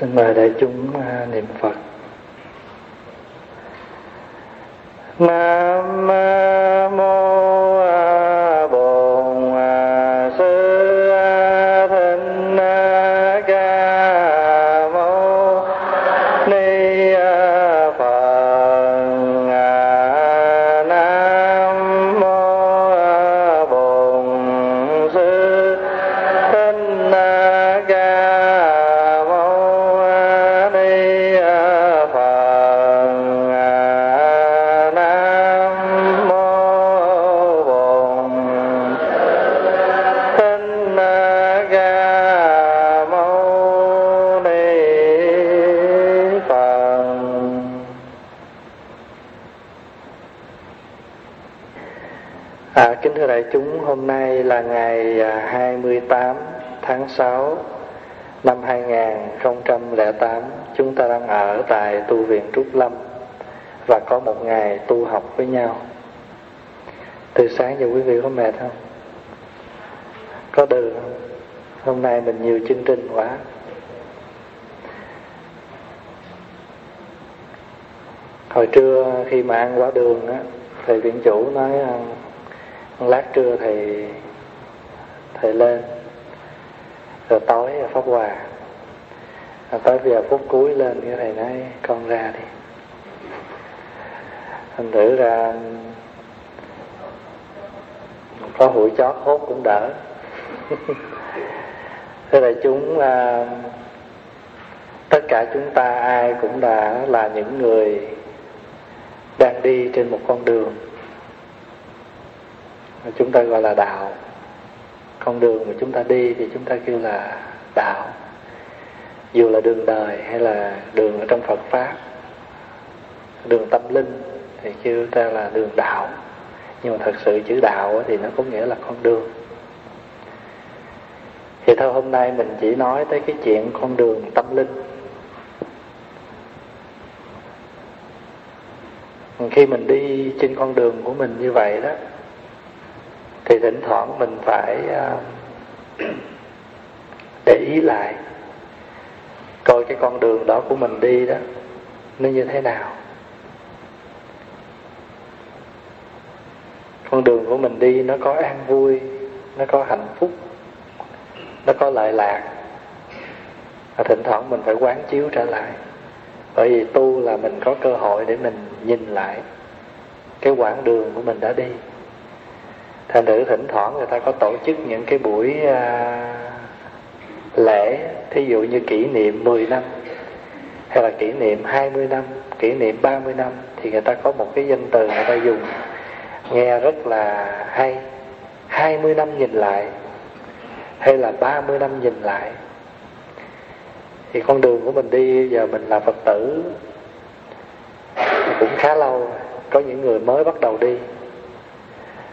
Xin mời đại chúng à, niệm Phật. Nam đại chúng, hôm nay là ngày à, 28 tháng 6 năm 2008. Chúng ta đang ở tại tu viện Trúc Lâm và có một ngày tu học với nhau. Từ sáng giờ quý vị có mệt không? Có đường không? Hôm nay mình nhiều chương trình quá. Hồi trưa khi mà ăn quả đường á, thầy viện chủ nói à, lát trưa thầy thầy lên rồi tối là pháp hòa. Rồi tới giờ phút cuối lên cái thầy nói con ra đi. Thành thử ra có hụi chót hốt cũng đỡ. Thế là chúng à, tất cả chúng ta ai cũng đã là những người đang đi trên một con đường chúng ta gọi là đạo. Con đường mà chúng ta đi thì chúng ta kêu là đạo. Dù là đường đời hay là đường ở trong Phật pháp, đường tâm linh thì kêu ta là đường đạo. Nhưng mà thật sự chữ đạo thì nó có nghĩa là con đường. Thì thôi, hôm nay mình chỉ nói tới cái chuyện con đường tâm linh. Khi mình đi trên con đường của mình như vậy đó thỉnh thoảng mình phải à, để ý lại, coi cái con đường đó của mình đi đó, nó như thế nào. Con đường của mình đi nó có an vui, nó có hạnh phúc, nó có lợi lạc. Và thỉnh thoảng mình phải quán chiếu trở lại. Bởi vì tu là mình có cơ hội để mình nhìn lại cái quãng đường của mình đã đi thành thử thỉnh thoảng người ta có tổ chức những cái buổi à, lễ thí dụ như kỷ niệm 10 năm hay là kỷ niệm 20 năm kỷ niệm 30 năm thì người ta có một cái danh từ người ta dùng nghe rất là hay. 20 năm nhìn lại hay là 30 năm nhìn lại. Thì con đường của mình đi giờ mình là Phật tử cũng khá lâu có những người mới bắt đầu đi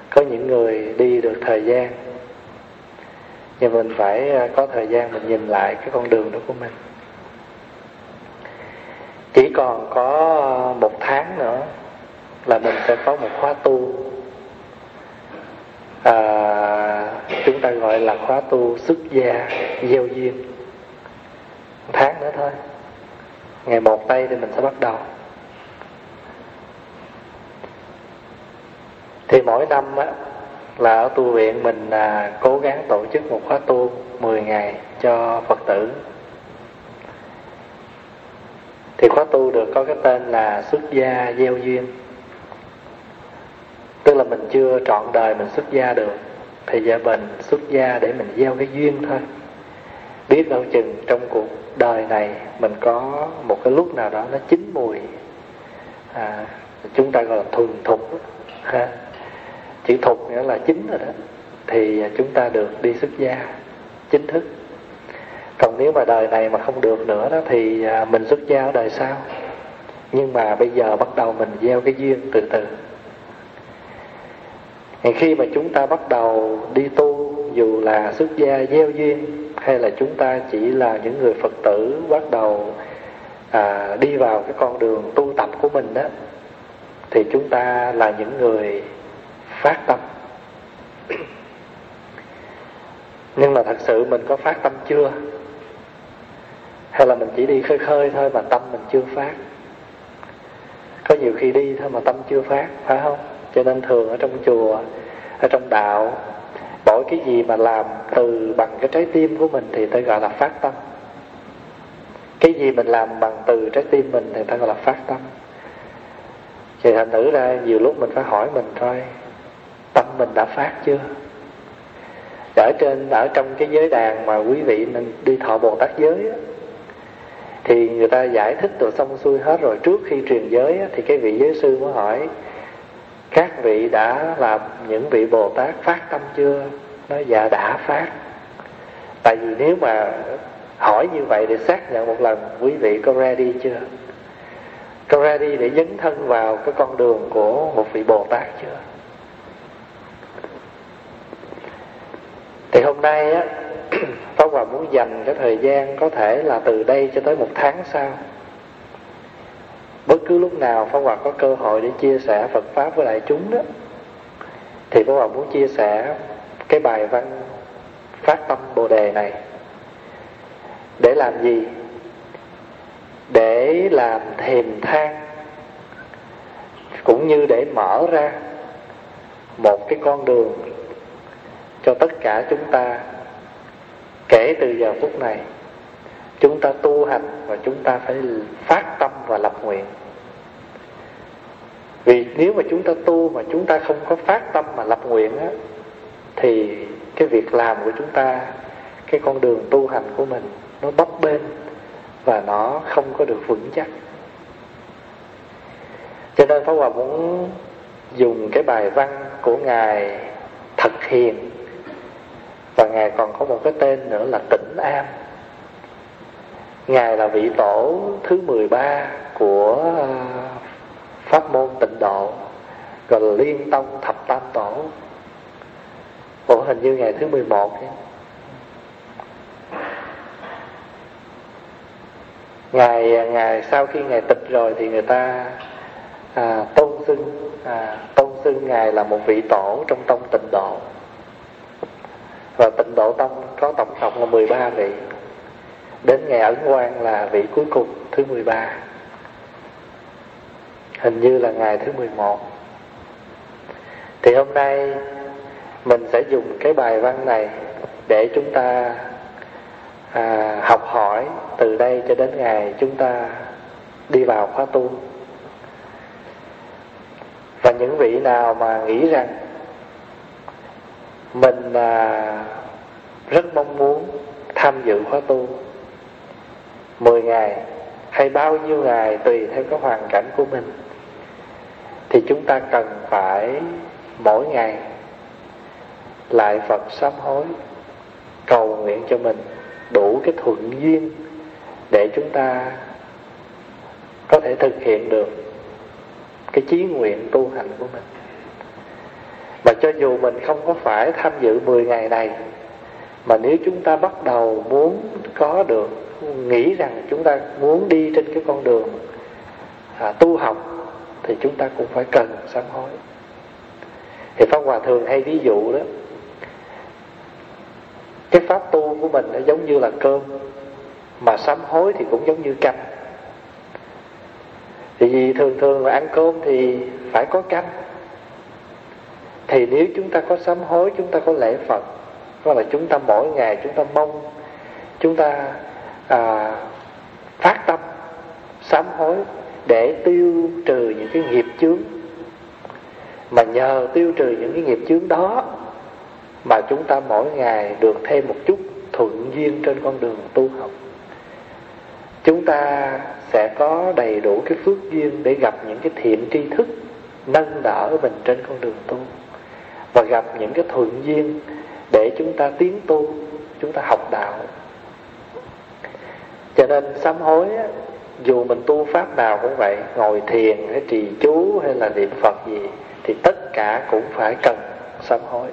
có những người đi được thời gian nhưng mình phải à, có thời gian mình nhìn lại cái con đường đó của mình. Chỉ còn có một tháng nữa là mình sẽ có một khóa tu. À, chúng ta gọi là khóa tu xuất gia gieo duyên. Một tháng nữa thôi. Ngày một tây thì mình sẽ bắt đầu. Thì mỗi năm á, là ở tu viện mình à, cố gắng tổ chức một khóa tu 10 ngày cho Phật tử. Thì khóa tu được có cái tên là xuất gia gieo duyên. Tức là mình chưa trọn đời mình xuất gia được thì giờ mình xuất gia để mình gieo cái duyên thôi. Biết đâu chừng trong cuộc đời này mình có một cái lúc nào đó nó chín mùi à, chúng ta gọi là thuần thục ha chữ thục nghĩa là chính rồi đó. Thì à, chúng ta được đi xuất gia chính thức. Còn nếu mà đời này mà không được nữa đó thì à, mình xuất gia ở đời sau. Nhưng mà bây giờ bắt đầu mình gieo cái duyên từ từ. Thì khi mà chúng ta bắt đầu đi tu dù là xuất gia gieo duyên hay là chúng ta chỉ là những người phật tử bắt đầu à, đi vào cái con đường tu tập của mình đó thì chúng ta là những người phát tâm. Nhưng mà thật sự mình có phát tâm chưa? Hay là mình chỉ đi khơi khơi thôi mà tâm mình chưa phát? Có nhiều khi đi thôi mà tâm chưa phát, phải không? Cho nên thường ở trong chùa, ở trong đạo, mỗi cái gì mà làm từ bằng cái trái tim của mình thì ta gọi là phát tâm. Cái gì mình làm bằng từ trái tim mình thì ta gọi là phát tâm. Thì thành thử ra nhiều lúc mình phải hỏi mình thôi tâm mình đã phát chưa? Ở trên ở trong cái giới đàn mà quý vị mình đi thọ bồ tát giới á, thì người ta giải thích rồi xong xuôi hết rồi. Trước khi truyền giới á, thì cái vị giới sư mới hỏi các vị đã làm những vị bồ tát phát tâm chưa? Nói dạ đã phát. Tại vì nếu mà hỏi như vậy để xác nhận một lần quý vị có ready chưa? Có ready để dấn thân vào cái con đường của một vị bồ tát chưa? Thì hôm nay á, Pháp Hòa muốn dành cái thời gian có thể là từ đây cho tới một tháng sau bất cứ lúc nào Pháp Hòa có cơ hội để chia sẻ Phật Pháp với đại chúng đó, thì Pháp Hòa muốn chia sẻ cái bài văn phát tâm Bồ Đề này để làm gì? Để làm thềm thang, cũng như để mở ra một cái con đường cho tất cả chúng ta. Kể từ giờ phút này, chúng ta tu hành và chúng ta phải phát tâm và lập nguyện. Vì nếu mà chúng ta tu mà chúng ta không có phát tâm mà lập nguyện á, thì cái việc làm của chúng ta, cái con đường tu hành của mình, nó bấp bênh và nó không có được vững chắc. Cho nên Pháp Hòa muốn dùng cái bài văn của Ngài Thật Hiền và Ngài còn có một cái tên nữa là Tĩnh Am. Ngài là vị tổ thứ 13 của à, pháp môn tịnh độ gọi là liên tông thập tam tổ. Ủa hình như ngày thứ 11 ấy. Ngày, ngày sau khi Ngài tịch rồi thì người ta à, tôn xưng à, tôn xưng Ngài là một vị tổ trong tông tịnh độ và tịnh độ tông có tổng cộng là 13 vị. Đến ngày ẩn quan là vị cuối cùng thứ 13 hình như là ngày thứ 11 thì hôm nay mình sẽ dùng cái bài văn này để chúng ta à, học hỏi từ đây cho đến ngày chúng ta đi vào khóa tu. Và những vị nào mà nghĩ rằng mình mà rất mong muốn tham dự khóa tu. 10 ngày hay bao nhiêu ngày tùy theo cái hoàn cảnh của mình. Thì chúng ta cần phải mỗi ngày lại Phật sám hối, cầu nguyện cho mình đủ cái thuận duyên để chúng ta có thể thực hiện được cái chí nguyện tu hành của mình và cho dù mình không có phải tham dự 10 ngày này mà nếu chúng ta bắt đầu muốn có được nghĩ rằng chúng ta muốn đi trên cái con đường à, tu học thì chúng ta cũng phải cần sám hối. Thì pháp hòa thường hay ví dụ đó cái pháp tu của mình nó giống như là cơm mà sám hối thì cũng giống như canh. Thì vì thường thường là ăn cơm thì phải có canh thì nếu chúng ta có sám hối chúng ta có lễ phật đó là chúng ta mỗi ngày chúng ta mong chúng ta à, phát tâm sám hối để tiêu trừ những cái nghiệp chướng mà nhờ tiêu trừ những cái nghiệp chướng đó mà chúng ta mỗi ngày được thêm một chút thuận duyên trên con đường tu học. Chúng ta sẽ có đầy đủ cái phước duyên để gặp những cái thiện tri thức nâng đỡ mình trên con đường tu và gặp những cái thuận duyên để chúng ta tiến tu chúng ta học đạo. Cho nên sám hối á, dù mình tu pháp nào cũng vậy ngồi thiền hay trì chú hay là niệm phật gì thì tất cả cũng phải cần sám hối.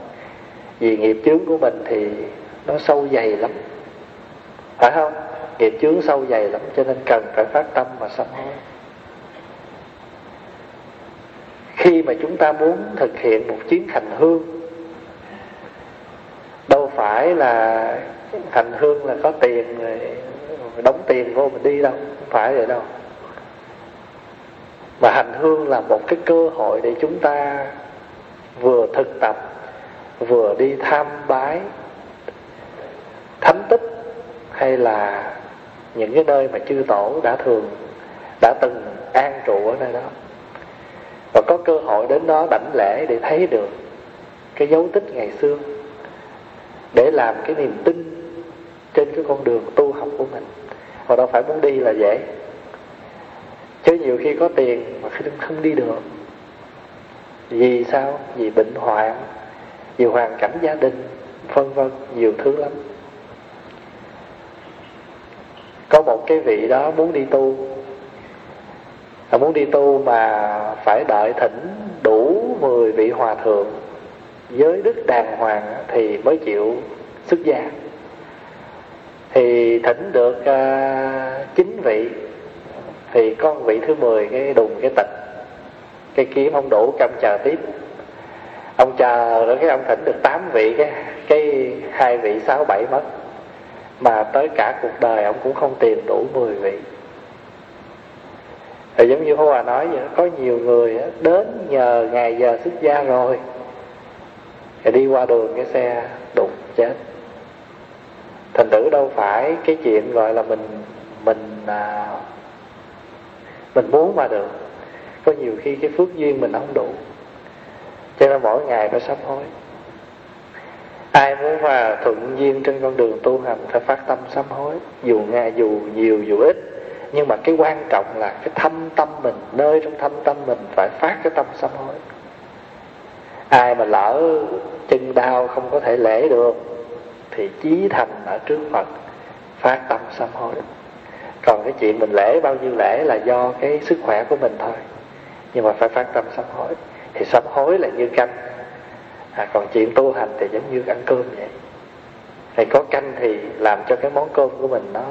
Vì nghiệp chướng của mình thì nó sâu dày lắm. Phải không? Nghiệp chướng sâu dày lắm cho nên cần phải phát tâm và sám hối. Khi mà chúng ta muốn thực hiện một chuyến hành hương, đâu phải là hành hương là có tiền rồi, đóng tiền vô mình đi đâu, không phải vậy đâu. Mà hành hương là một cái cơ hội để chúng ta vừa thực tập, vừa đi tham bái, thánh tích, hay là những cái nơi mà chư tổ đã thường, đã từng an trụ ở nơi đó và có cơ hội đến đó đảnh lễ để thấy được cái dấu tích ngày xưa. Để làm cái niềm tin trên cái con đường tu học của mình. Và đâu phải muốn đi là dễ. Chứ nhiều khi có tiền mà khi không đi được. Vì sao? Vì bệnh hoạn, vì hoàn cảnh gia đình, vân vân, nhiều thứ lắm. Có một cái vị đó muốn đi tu là muốn đi tu mà phải đợi thỉnh đủ 10 vị hòa thượng giới đức đàng hoàng thì mới chịu xuất gia. Thì thỉnh được uh, vị thì con vị thứ 10 cái đùng cái tịch cái kiếm không đủ cái chờ tiếp. Ông chờ rồi cái ông thỉnh được 8 vị cái cái hai vị sáu bảy mất mà tới cả cuộc đời ông cũng không tìm đủ 10 vị thì giống như Pháp Hòa nói vậy có nhiều người đến nhờ ngày giờ xuất gia rồi thì đi qua đường cái xe đụng chết. Thành tử đâu phải cái chuyện gọi là mình mình à, mình muốn mà được. Có nhiều khi cái phước duyên mình không đủ cho nên mỗi ngày phải sám hối. Ai muốn mà thuận duyên trên con đường tu hành phải phát tâm sám hối dù nghe dù nhiều dù ít nhưng mà cái quan trọng là cái thâm tâm mình nơi trong thâm tâm mình phải phát cái tâm sám hối. Ai mà lỡ chân đau không có thể lễ được thì chí thành ở trước Phật phát tâm sám hối. Còn cái chuyện mình lễ bao nhiêu lễ là do cái sức khỏe của mình thôi. Nhưng mà phải phát tâm sám hối. Thì sám hối là như canh. À, còn chuyện tu hành thì giống như ăn cơm vậy. Thì có canh thì làm cho cái món cơm của mình nó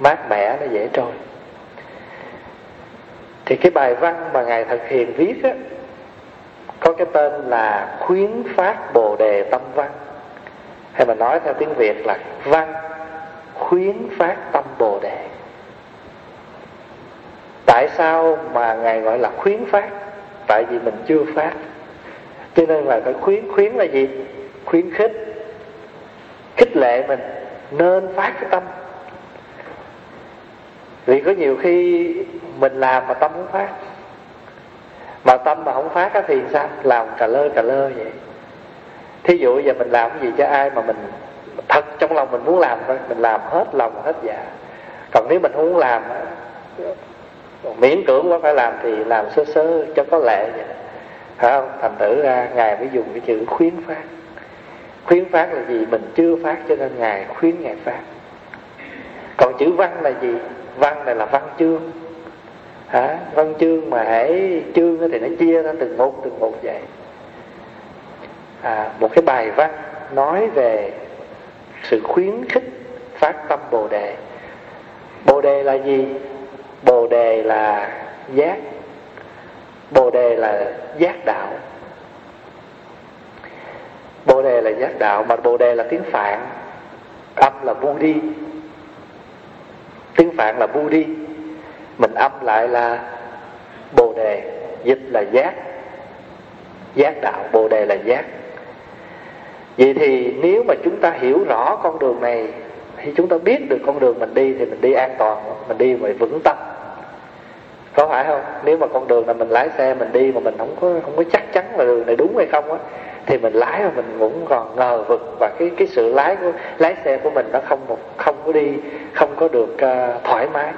mát mẻ nó dễ trôi thì cái bài văn mà ngài thực hiện viết á, có cái tên là khuyến phát bồ đề tâm văn. Hay mà nói theo tiếng việt là văn khuyến phát tâm bồ đề. Tại sao mà ngài gọi là khuyến phát? Tại vì mình chưa phát. Cho nên là phải khuyến khuyến là gì? Khuyến khích. Khích lệ mình nên phát cái tâm. Vì có nhiều khi mình làm mà tâm không phát. Mà tâm mà không phát thì sao? Làm cà lơ cà lơ vậy. Thí dụ giờ mình làm cái gì cho ai mà mình thật trong lòng mình muốn làm thôi, mình làm hết lòng hết dạ. Còn nếu mình không muốn làm miễn cưỡng quá phải làm thì làm sơ sơ cho có lệ vậy. Phải không? Thành tử ra, ngài mới dùng cái chữ khuyến phát. Khuyến phát là gì? Mình chưa phát cho nên ngài khuyến ngài phát. Còn chữ văn là gì? Văn này là văn chương hả? Văn chương mà hãy chương thì nó chia ra từng một từng một vậy. À, một cái bài văn nói về sự khuyến khích phát tâm bồ đề. Bồ đề là gì? Bồ đề là giác. Bồ đề là giác đạo. Bồ đề là giác đạo mà bồ đề là tiếng phạn. Âm là bu đi. Tiếng phạn là bu đi mình âm lại là bồ đề dịch là giác. Giác đạo bồ đề là giác. Vậy thì nếu mà chúng ta hiểu rõ con đường này thì chúng ta biết được con đường mình đi thì mình đi an toàn mình đi mà vững tâm. Có phải không? Nếu mà con đường là mình lái xe mình đi mà mình không có không có chắc chắn là đường này đúng hay không á thì mình lái mà mình cũng còn ngờ vực và cái cái sự lái của lái xe của mình nó không một không có đi không có được uh, thoải mái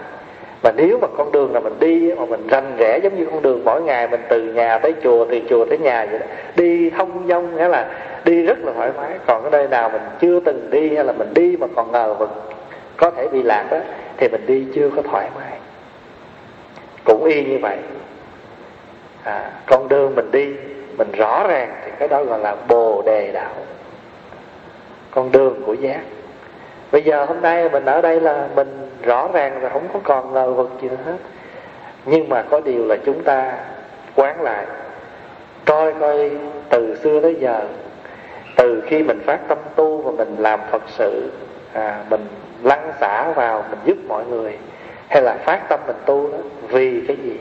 mà nếu mà con đường là mình đi mà mình rành rẽ giống như con đường mỗi ngày mình từ nhà tới chùa từ chùa tới nhà vậy đó đi thông dong nghĩa là đi rất là thoải mái. Còn cái nơi nào mình chưa từng đi hay là mình đi mà còn ngờ vực có thể bị lạc đó thì mình đi chưa có thoải mái. Cũng y như vậy. À, con đường mình đi mình rõ ràng thì cái đó gọi là bồ đề đạo. Con đường của giác bây giờ hôm nay mình ở đây là mình rõ ràng là không có còn ngờ vực gì nữa hết. Nhưng mà có điều là chúng ta quán lại. Coi coi từ xưa tới giờ từ khi mình phát tâm tu và mình làm phật sự à, mình lăn xả vào mình giúp mọi người hay là phát tâm mình tu đó vì cái gì?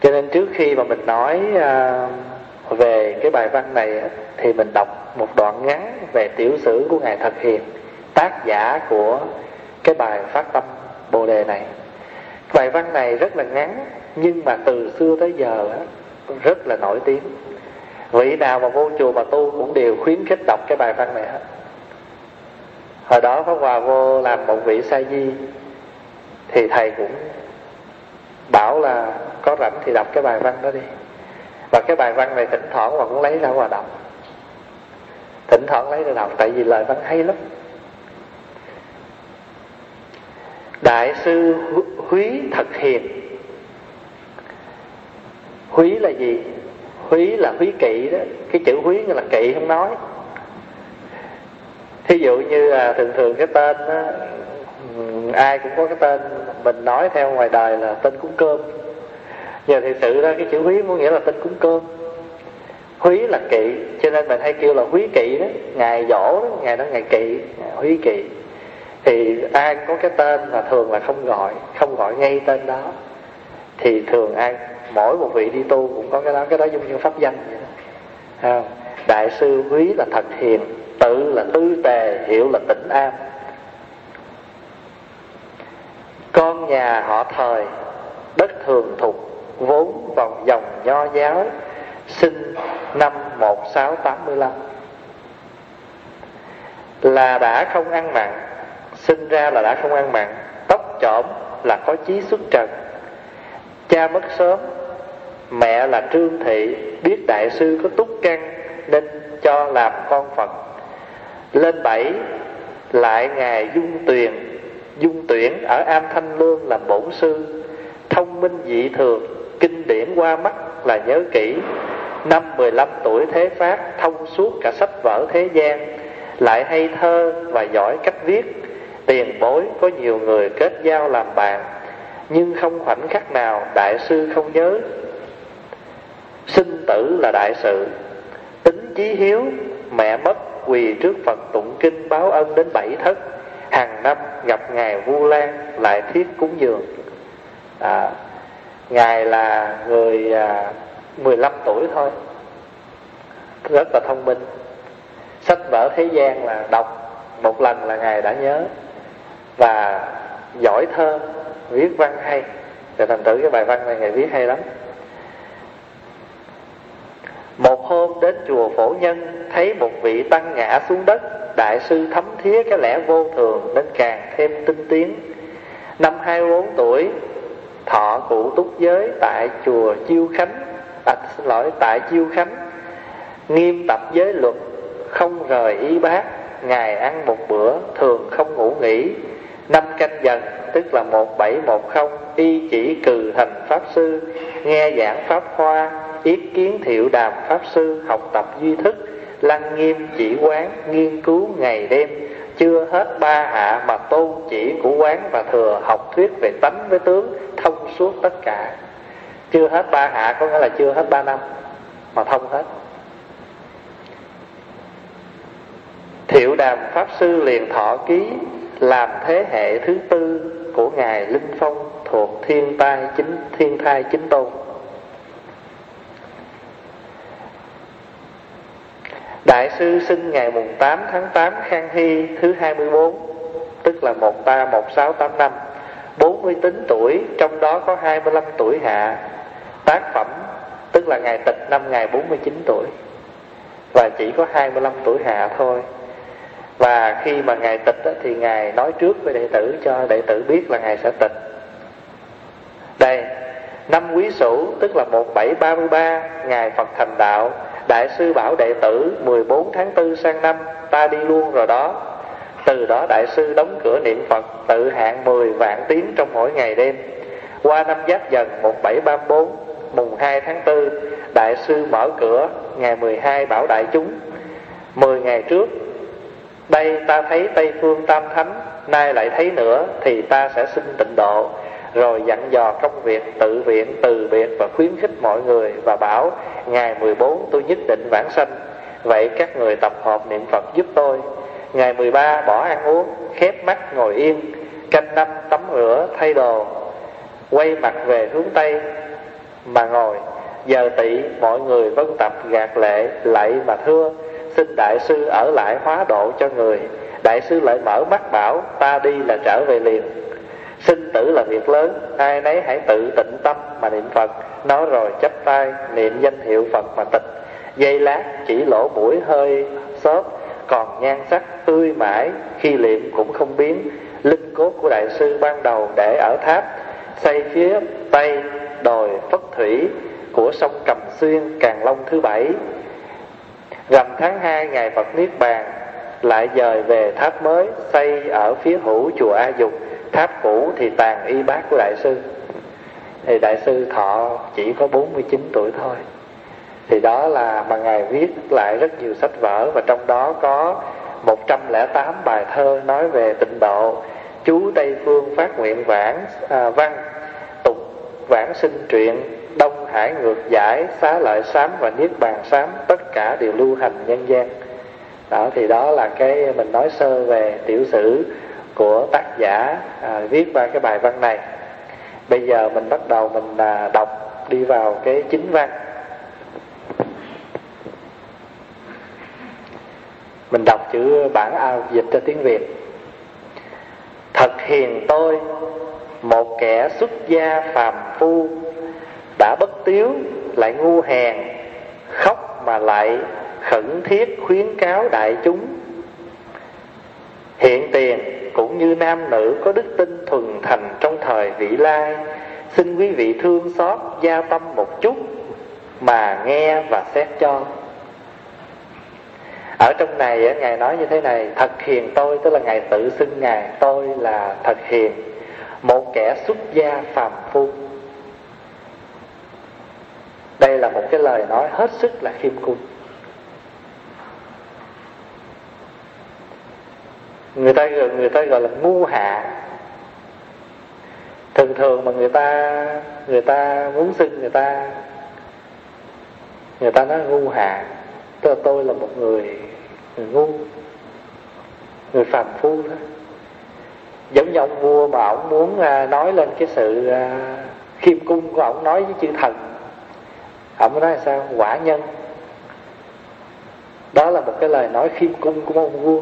Cho nên trước khi mà mình nói à, về cái bài văn này thì mình đọc một đoạn ngắn về tiểu sử của ngài thật hiền, tác giả của cái bài phát tâm bồ đề này. Bài văn này rất là ngắn, nhưng mà từ xưa tới giờ rất là nổi tiếng. Vị nào mà vô chùa mà tu cũng đều khuyến khích đọc cái bài văn này hết. Hồi đó pháp hòa vô làm một vị sa di, thì thầy cũng bảo là, có rảnh thì đọc cái bài văn đó đi và cái bài văn này thỉnh thoảng mà cũng lấy ra hòa đọc. Thỉnh thoảng lấy ra đọc tại vì lời văn hay lắm. Đại sư húy thật hiền. Húy là gì? Húy là húy kỵ đó. Cái chữ húy là kỵ không nói. Thí dụ như là thường thường cái tên đó, ừ, ai cũng có cái tên mình nói theo ngoài đời là tên cúng cơm giờ thì sự ra cái chữ húy có nghĩa là tên cúng cơm. Húy là kỵ cho nên mình hay kêu là húy kỵ đó. Ngày dỗ đó ngày đó ngày kỵ húy kỵ. Thì ai có cái tên mà thường là không gọi không gọi ngay tên đó thì thường ai mỗi một vị đi tu cũng có cái đó cái đó giống như pháp danh vậy đó. À, đại sư quý là thật hiền tự là tư tề hiểu là tịnh an. Con nhà họ thời đất thường thục vốn vào dòng nho giáo, sinh năm 1685 là đã không ăn mặn, sinh ra là đã không ăn mặn, tóc chỏm là có chí xuất trần. Cha mất sớm, mẹ là trương thị, biết đại sư có túc căn nên cho làm con phật. Lên bảy, lại ngài dung tuyền. Dung tuyển ở am thanh lương làm bổn sư, thông minh dị thường kinh điển qua mắt là nhớ kỹ. Năm 15 tuổi thế phát thông suốt cả sách vở thế gian lại hay thơ và giỏi cách viết. Tiền bối có nhiều người kết giao làm bạn nhưng không khoảnh khắc nào đại sư không nhớ. Sinh tử là đại sự. Tính chí hiếu mẹ mất quỳ trước phật tụng kinh báo ân đến bảy thất. Hàng năm gặp ngài vu lan lại thiết cúng dường. À, ngài là người à, 15 tuổi thôi. Rất là thông minh. Sách vở thế gian là đọc một lần là ngài đã nhớ và giỏi thơ viết văn hay. Thì thành thử cái bài văn này ngài viết hay lắm. Một hôm đến chùa phổ nhân thấy một vị tăng ngã xuống đất đại sư thấm thía cái lẽ vô thường nên càng thêm tinh tiến. Năm 24 tuổi thọ cụ túc giới tại chùa chiêu khánh. À, xin lỗi tại chiêu khánh. Nghiêm tập giới luật không rời y bát ngày ăn một bữa thường không ngủ nghỉ. Năm canh dần tức là một bảy một không y chỉ cừ thành pháp sư nghe giảng pháp hoa ý kiến thiệu đàm pháp sư học tập duy thức lăng nghiêm chỉ quán nghiên cứu ngày đêm chưa hết ba hạ mà tôn chỉ của quán và thừa học thuyết về tánh với tướng thông suốt tất cả. Chưa hết ba hạ, có nghĩa là chưa hết ba năm, mà thông hết. Thiệu đàm pháp sư liền thọ ký làm thế hệ thứ tư của ngài linh phong thuộc thiên tai chính, thiên thai chính tôn. Đại sư sinh ngày mùng 8 tháng 8 Khang Hy thứ 24 Tức là 131685 49 tuổi Trong đó có 25 tuổi hạ. Tác phẩm Tức là ngày tịch năm ngày 49 tuổi Và chỉ có 25 tuổi hạ thôi. Và khi mà ngày tịch đó, Thì ngài nói trước với đệ tử Cho đệ tử biết là ngài sẽ tịch. Đây Năm quý sửu tức là 1733 Ngài Phật thành đạo Đại sư bảo đệ tử 14 tháng 4 sang năm, Ta đi luôn rồi đó. Từ đó đại sư đóng cửa niệm Phật, Tự hạn 10 vạn tiếng trong mỗi ngày đêm. Qua năm Giáp Dần 1734 Mùng 2 tháng 4 Đại sư mở cửa, Ngày 12 bảo đại chúng. 10 ngày trước, Đây ta thấy Tây Phương Tam Thánh, Nay lại thấy nữa, Thì ta sẽ xin tịnh độ rồi dặn dò công việc tự viện, từ biệt và khuyến khích mọi người và bảo, ngày 14 tôi nhất định vãng sanh. Vậy các người tập hợp niệm Phật giúp tôi. Ngày 13 bỏ ăn uống, Khép mắt ngồi yên, Canh năm tắm rửa, thay đồ, Quay mặt về hướng Tây Mà ngồi. Giờ tỵ mọi người vân tập gạt lệ, Lạy mà thưa, Xin đại sư ở lại hóa độ cho người. Đại sư lại mở mắt bảo, Ta đi là trở về liền tử là việc lớn. Ai nấy hãy tự tịnh tâm mà niệm Phật. Nói rồi chấp tay, niệm danh hiệu Phật mà tịch Dây lát chỉ lỗ mũi hơi xốp, Còn nhan sắc tươi mãi, Khi niệm cũng không biến. Linh cốt của đại sư ban đầu để ở tháp, Xây phía tây đồi Phất Thủy Của sông Cầm Xuyên, Càng Long thứ bảy. Rằm tháng 2 ngày Phật Niết Bàn Lại dời về tháp mới, Xây ở phía hữu chùa A Dục. Tháp cũ thì tàn y bác của đại sư. Thì đại sư thọ chỉ có 49 tuổi thôi. Thì đó là mà Ngài viết lại rất nhiều sách vở Và trong đó có 108 bài thơ nói về tịnh độ. Chú Tây Phương phát nguyện vãng à, văn Tục vãng sinh truyện Đông Hải ngược giải Xá lợi sám và Niết bàn sám Tất cả đều lưu hành nhân gian. Đó thì đó là cái mình nói sơ về tiểu sử của tác giả à, viết ba cái bài văn này. Bây giờ mình bắt đầu mình à, đọc đi vào cái chính văn. Mình đọc chữ bản ao dịch cho tiếng việt. Thật hiền tôi một kẻ xuất gia phàm phu đã bất tiếu lại ngu hèn khóc mà lại khẩn thiết khuyến cáo đại chúng hiện tiền cũng như nam nữ có đức tin thuần thành trong thời vị lai. Xin quý vị thương xót, gia tâm một chút mà nghe và xét cho. Ở trong này ngài nói như thế này, thật hiền tôi tức là ngài tự xưng ngài, tôi là thật hiền, một kẻ xuất gia phàm phu. Đây là một cái lời nói hết sức là khiêm cung. Người ta gọi người ta gọi là ngu hạ. Thường thường mà người ta người ta muốn xưng người ta người ta nói ngu hạ. Tức là tôi là một người, người ngu người phàm phu đó. Giống như ông vua mà ông muốn à, nói lên cái sự à, khiêm cung của ông nói với chữ thần. Ông nói là sao? Quả nhân. Đó là một cái lời nói khiêm cung của ông vua.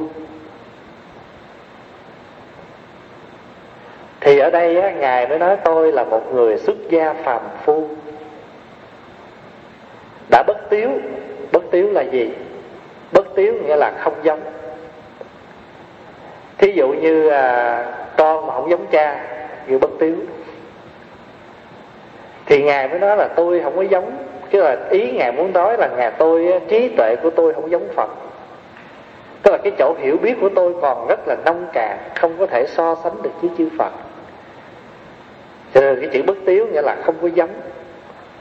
Thì ở đây á, ngài mới nói tôi là một người xuất gia phàm phu. Đã bất tiếu bất tiếu là gì? Bất tiếu nghĩa là không giống. Thí dụ như à, con mà không giống cha như bất tiếu. Thì ngài mới nói là tôi không có giống. Chứ là ý ngài muốn nói là ngài tôi trí tuệ của tôi không giống phật. Tức là cái chỗ hiểu biết của tôi còn rất là nông cạn không có thể so sánh được với chư phật cho nên cái chữ bất tiếu nghĩa là không có giống.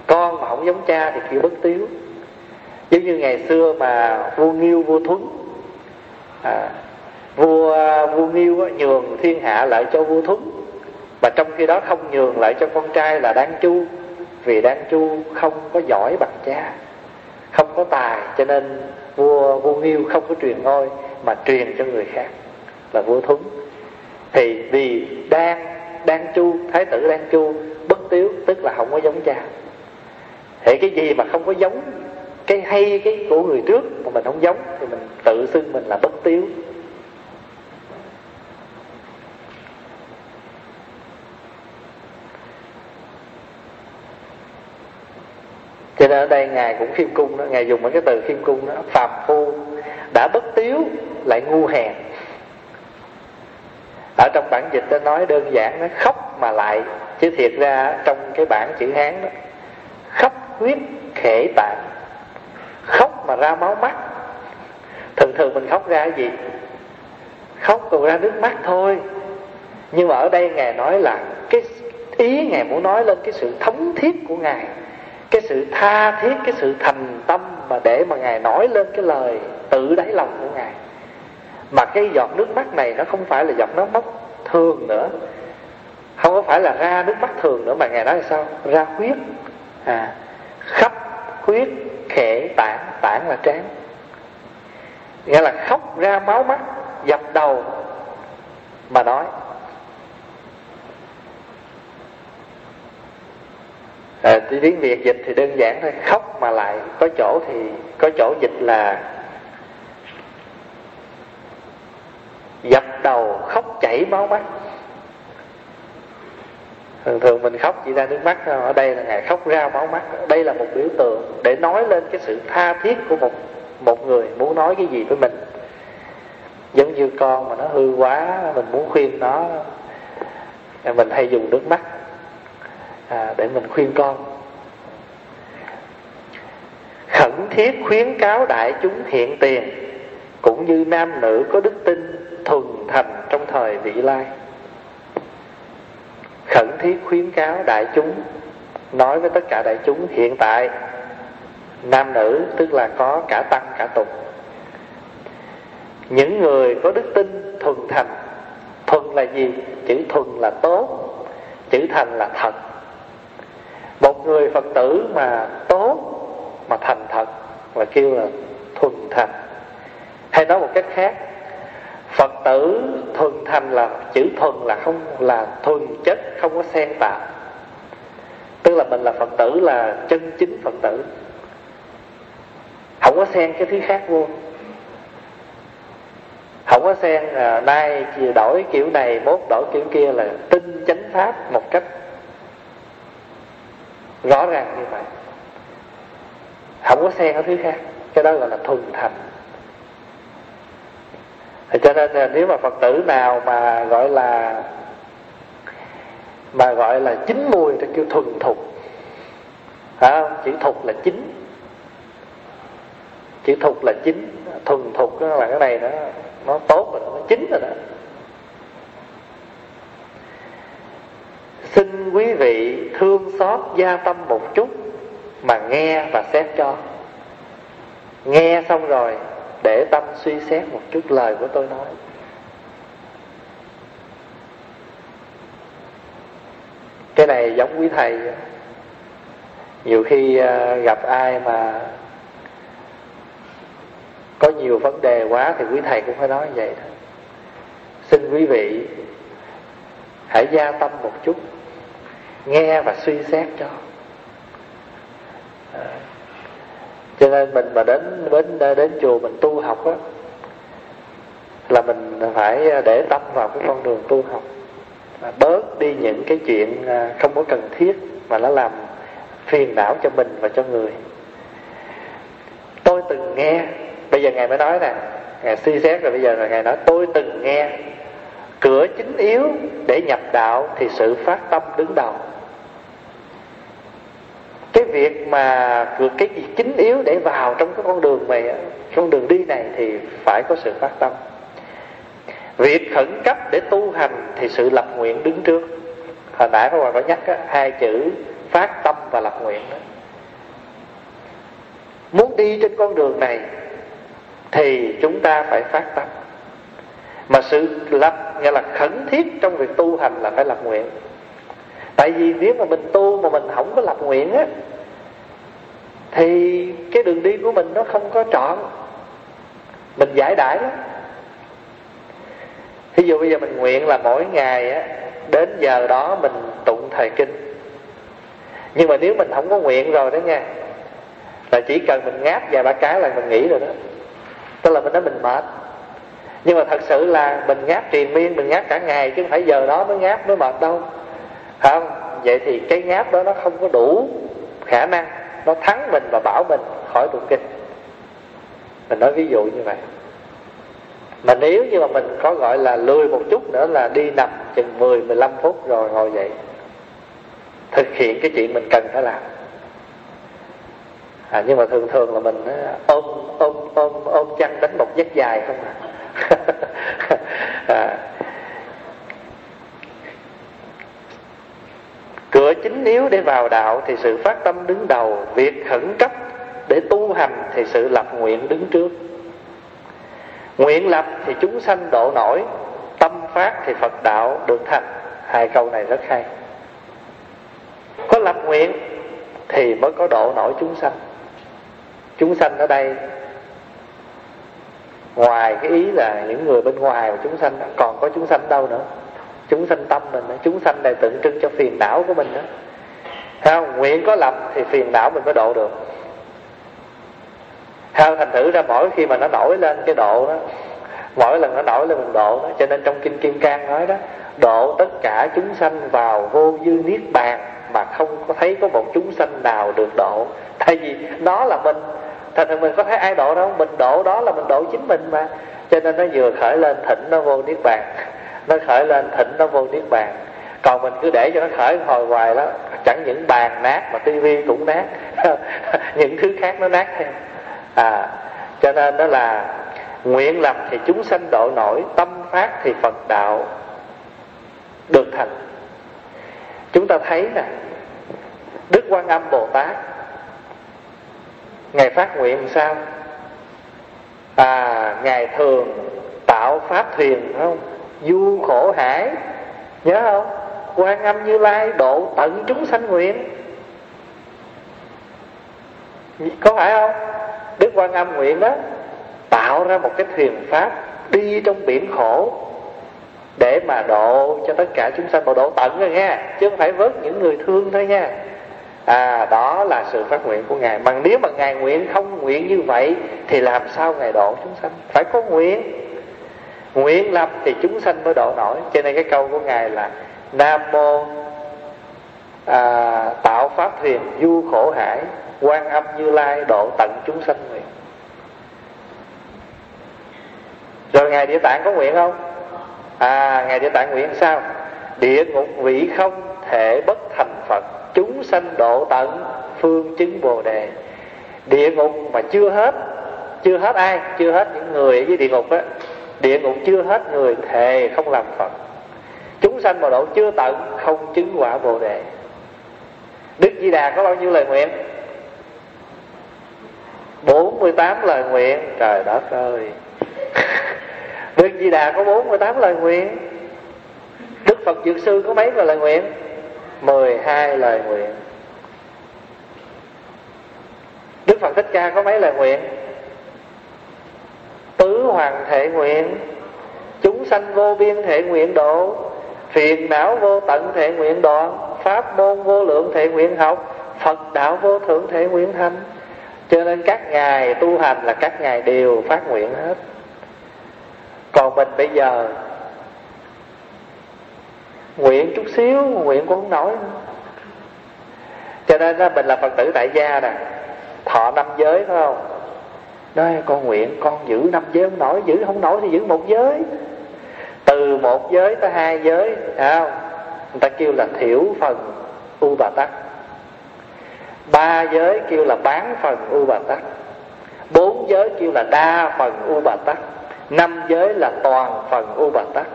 Con mà không giống cha thì kêu bất tiếu. Giống như ngày xưa mà vua nghiêu vua thuấn à, vua vua nghiêu nhường thiên hạ lại cho vua thuấn. Mà trong khi đó không nhường lại cho con trai là đan chu vì đan chu không có giỏi bằng cha không có tài cho nên vua vua nghiêu không có truyền ngôi mà truyền cho người khác là vua thuấn. Thì vì đan đan chu, thái tử đan chu, bất tiếu, tức là không có giống cha. Thì cái gì mà không có giống, cái hay cái của người trước mà mình không giống, thì mình tự xưng mình là bất tiếu. Cho nên ở đây ngài cũng khiêm cung đó, ngài dùng cái từ khiêm cung đó, phàm phu. Đã bất tiếu, lại ngu hèn ở trong bản dịch nó nói đơn giản, nó khóc mà lại, chứ thiệt ra trong cái bản chữ hán đó, khóc huyết khể tạng, khóc mà ra máu mắt. Thường thường mình khóc ra cái gì? Khóc còn ra nước mắt thôi. Nhưng mà ở đây ngài nói là cái ý ngài muốn nói lên cái sự thống thiết của ngài, cái sự tha thiết, cái sự thành tâm mà để mà ngài nói lên cái lời tự đáy lòng của mà cái giọt nước mắt này nó không phải là giọt nước mắt thường nữa. Không có phải là ra nước mắt thường nữa mà ngài nói là sao? Ra huyết. À khắp huyết khệ tảng tảng là trán. Nghĩa là khóc ra máu mắt dập đầu mà nói. À, tiếng việt dịch thì đơn giản thôi. Khóc mà lại có chỗ thì có chỗ dịch là dập đầu khóc chảy máu mắt. Thường thường mình khóc chỉ ra nước mắt ở đây là ngài khóc ra máu mắt. Đây là một biểu tượng để nói lên cái sự tha thiết của một một người muốn nói cái gì với mình. Giống như con mà nó hư quá mình muốn khuyên nó mình hay dùng nước mắt à, để mình khuyên con. Khẩn thiết khuyến cáo đại chúng hiện tiền cũng như nam nữ có đức tin thuần thành trong thời vị lai. Khẩn thiết khuyến cáo đại chúng, nói với tất cả đại chúng, hiện tại, nam nữ, tức là có cả tăng, cả tục, những người có đức tin thuần thành, thuần là gì? Chữ thuần là tốt, chữ thành là thật. Một người phật tử mà tốt, mà thành thật và kêu là thuần thành. Hay nói một cách khác phật tử thuần thành là chữ thuần là không là thuần chất không có xen tạp tức là mình là phật tử là chân chính phật tử. Không có xen cái thứ khác vô. Không có xen à, nay đổi kiểu này mốt đổi kiểu kia là tinh chánh pháp một cách rõ ràng như vậy. Không có xen ở thứ khác. Cái đó gọi là thuần thành thì cho nên là nếu mà phật tử nào mà gọi là mà gọi là chín mùi thì kêu thuần thục. À, chữ thục là chính chữ thục là chính thuần thục là cái này nó nó tốt rồi đó, nó chính rồi đó. Xin quý vị thương xót gia tâm một chút mà nghe và xét cho. Nghe xong rồi để tâm suy xét một chút lời của tôi nói. Cái này giống quý thầy. Nhiều khi à, gặp ai mà có nhiều vấn đề quá thì quý thầy cũng phải nói như vậy thôi xin quý vị hãy gia tâm một chút, nghe và suy xét cho. À, cho nên mình mà đến đến đến chùa mình tu học á, là mình phải để tâm vào cái con đường tu học. Bớt đi những cái chuyện à, không có cần thiết mà nó làm phiền não cho mình và cho người. Tôi từng nghe, bây giờ ngài mới nói nè, ngài suy xét rồi bây giờ là ngài nói, tôi từng nghe, cửa chính yếu để nhập đạo thì sự phát tâm đứng đầu cái việc mà cái gì chính yếu để vào trong cái con đường này con đường đi này thì phải có sự phát tâm. Việc khẩn cấp để tu hành thì sự lập nguyện đứng trước. Hồi nãy các bạn có nhắc đó, hai chữ phát tâm và lập nguyện đó. muốn đi trên con đường này thì chúng ta phải phát tâm. Mà sự lập nghĩa là khẩn thiết trong việc tu hành là phải lập nguyện tại vì nếu mà mình tu mà mình không có lập nguyện á, thì cái đường đi của mình nó không có trọn. Mình giải đãi lắm. Ví dụ bây giờ mình nguyện là mỗi ngày á, đến giờ đó mình tụng thời kinh. Nhưng mà nếu mình không có nguyện rồi đó nha, là chỉ cần mình ngáp vài ba cái là mình nghỉ rồi đó. Tức là mình nói mình mệt. Nhưng mà thật sự là mình ngáp triền miên, mình ngáp cả ngày chứ không phải giờ đó mới ngáp mới mệt đâu không vậy thì cái ngáp đó nó không có đủ khả năng. Nó thắng mình và bảo mình khỏi tụng kinh. Mình nói ví dụ như vậy. Mà nếu như mà mình có gọi là lười một chút nữa là đi nằm chừng 10 15 phút rồi ngồi dậy thực hiện cái chuyện mình cần phải làm. À, nhưng mà thường thường là mình ôm ôm ôm ôm chăn đánh một giấc dài không à, à cửa chính yếu để vào đạo thì sự phát tâm đứng đầu, việc khẩn cấp để tu hành thì sự lập nguyện đứng trước. Nguyện lập thì chúng sanh độ nổi, tâm phát thì phật đạo được thành. Hai câu này rất hay. Có lập nguyện thì mới có độ nổi chúng sanh. Chúng sanh ở đây, ngoài cái ý là những người bên ngoài của chúng sanh, còn có chúng sanh đâu nữa? Chúng sanh tâm mình chúng sanh này tượng trưng cho phiền não của mình đó. Không? nguyện có lập thì phiền não mình mới độ được. Theo thành thử ra mỗi khi mà nó nổi lên cái độ đó, mỗi lần nó nổi lên mình độ đó, cho nên trong kinh kim cang nói đó, độ tất cả chúng sanh vào vô dư niết bàn mà không có thấy có một chúng sanh nào được độ. Tại vì đó là mình. Thành thật mình có thấy ai độ đâu? Mình độ đó là mình độ chính mình mà. Cho nên nó vừa khởi lên thịnh nó vô niết bàn nó khởi lên thịnh, nó vô niết bàn. Còn mình cứ để cho nó khởi hồi hoài đó chẳng những bàn nát mà tivi cũng nát. Những thứ khác nó nát thêm à cho nên đó là nguyện lập thì chúng sanh độ nổi, tâm phát thì phật đạo được thành. Chúng ta thấy nè, đức quan âm bồ tát ngài phát nguyện sao? À ngài thường tạo pháp thuyền phải không? Du khổ hải. Nhớ không? Quan âm như lai, độ tận chúng sanh nguyện. Có phải không? Đức quan âm nguyện đó, tạo ra một cái thuyền pháp đi trong biển khổ để mà độ cho tất cả chúng sanh. Mà độ tận rồi nha, chứ không phải vớt những người thương thôi nha. À đó là sự phát nguyện của ngài. Mà nếu mà ngài nguyện không nguyện như vậy, thì làm sao ngài độ chúng sanh? Phải có nguyện nguyện lập thì chúng sanh mới độ nổi. Cho nên cái câu của ngài là nam mô à, tạo pháp thuyền du khổ hải quan âm như lai độ tận chúng sanh nguyện. Rồi ngài địa tạng có nguyện không? À ngài địa tạng nguyện sao? Địa ngục vị không thể bất thành phật chúng sanh độ tận phương chứng bồ đề. Địa ngục mà chưa hết chưa hết ai? Chưa hết những người ở dưới địa ngục á địa ngục chưa hết người thề không làm phật. Chúng sanh mà độ chưa tận, không chứng quả bồ đề. Đức di đà có bao nhiêu lời nguyện? 48 lời nguyện. Trời đất ơi. Đức di đà có 48 lời nguyện. Đức phật dược sư có mấy lời nguyện? 12 lời nguyện. Đức Phật Thích Ca có mấy lời nguyện? Tứ hoàng thể nguyện, Chúng sanh vô biên thể nguyện độ, Phiền não vô tận thể nguyện đoạn, Pháp môn vô lượng thể nguyện học, Phật đạo vô thượng thể nguyện thành Cho nên các ngài tu hành là các ngài đều phát nguyện hết. Còn mình bây giờ, nguyện chút xíu, nguyện cũng không nổi. Cho nên là mình là phật tử tại gia nè, thọ năm giới, phải không? Nói con nguyện, con giữ năm giới không nổi, giữ không nổi thì giữ một giới. Từ một giới tới hai giới không? Người ta kêu là thiểu phần u bà tắc. Ba giới kêu là bán phần u bà tắc. Bốn giới kêu là đa phần u bà tắc. Năm giới là toàn phần u bà tắc.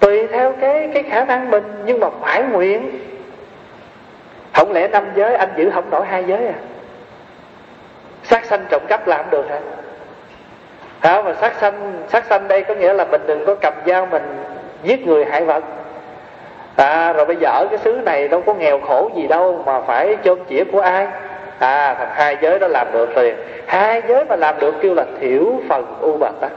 Tùy theo cái cái khả năng mình, nhưng mà phải nguyện. Không lẽ năm giới anh giữ không nổi hai giới à? Sát sanh trộm cắp làm được hả? Hả? Mà sát sanh sát sanh đây có nghĩa là mình đừng có cầm dao mình giết người hại vật. À rồi bây giờ ở cái xứ này đâu có nghèo khổ gì đâu mà phải chôn chĩa của ai? À thằng hai giới đó làm được liền. Hai giới mà làm được kêu là thiểu phần u bà tắc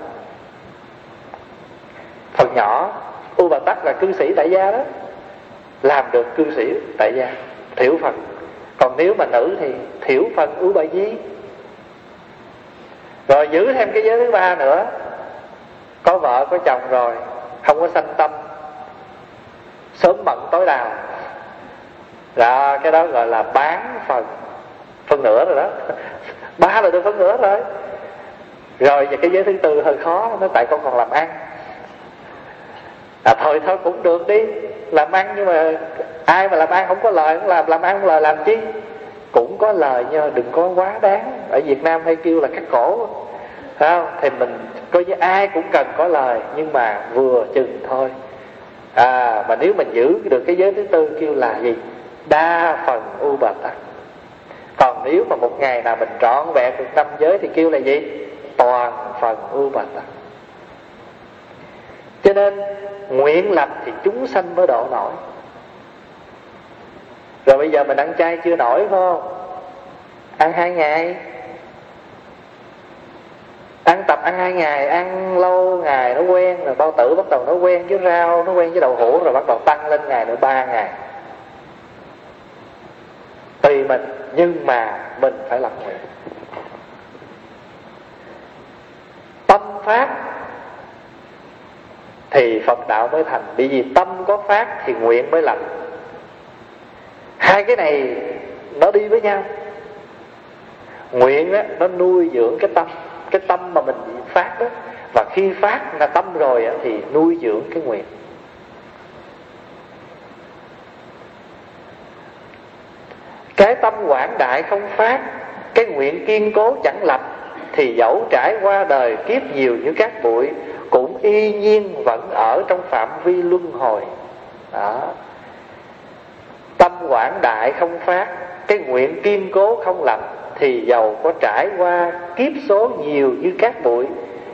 phần nhỏ, u bà tắc là cư sĩ tại gia đó. Làm được cư sĩ tại gia, thiểu phần. Còn nếu mà nữ thì thiểu phần u bà di rồi giữ thêm cái giới thứ ba nữa. Có vợ, có chồng rồi, không có sanh tâm. Sớm bận tối đào là cái đó gọi là bán phần. Phân nửa rồi đó. Ba là được phân nửa rồi. Rồi và cái giới thứ tư hơi khó, nó tại con còn làm ăn. À thôi thôi cũng được đi. Làm ăn nhưng mà ai mà làm ăn không có lời cũng làm làm ăn không lời làm chi? Cũng có lời nha, đừng có quá đáng. Ở Việt Nam hay kêu là cắt cổ. Không? Thì mình coi như ai cũng cần có lời, nhưng mà vừa chừng thôi. À mà nếu mình giữ được cái giới thứ tư kêu là gì? Đa phần u bà tắc. Còn nếu mà một ngày nào mình trọn vẹn được năm giới thì kêu là gì? Toàn phần u bà tắc. Cho nên, nguyện lập thì chúng sanh mới độ nổi rồi bây giờ mình ăn chay chưa nổi, phải không? Ăn hai ngày. Ăn tập ăn hai ngày, ăn lâu ngày, nó quen rồi. Bao tử bắt đầu nó quen với rau, nó quen với đậu hũ, rồi bắt đầu tăng lên ngày nữa, ba ngày. Tùy mình, nhưng mà mình phải làm nguyện. Tâm phát thì phật đạo mới thành. Bởi vì tâm có phát thì nguyện mới lành hai cái này nó đi với nhau. Nguyện á nó nuôi dưỡng cái tâm cái tâm mà mình phát đó. Và khi phát là tâm rồi á, thì nuôi dưỡng cái nguyện. Cái tâm quảng đại không phát cái nguyện kiên cố chẳng lập thì dẫu trải qua đời kiếp nhiều như các bụi cũng y nhiên vẫn ở trong phạm vi luân hồi. Đó tâm quảng đại không phát cái nguyện kiên cố không lầm thì giàu có trải qua kiếp số nhiều như các bụi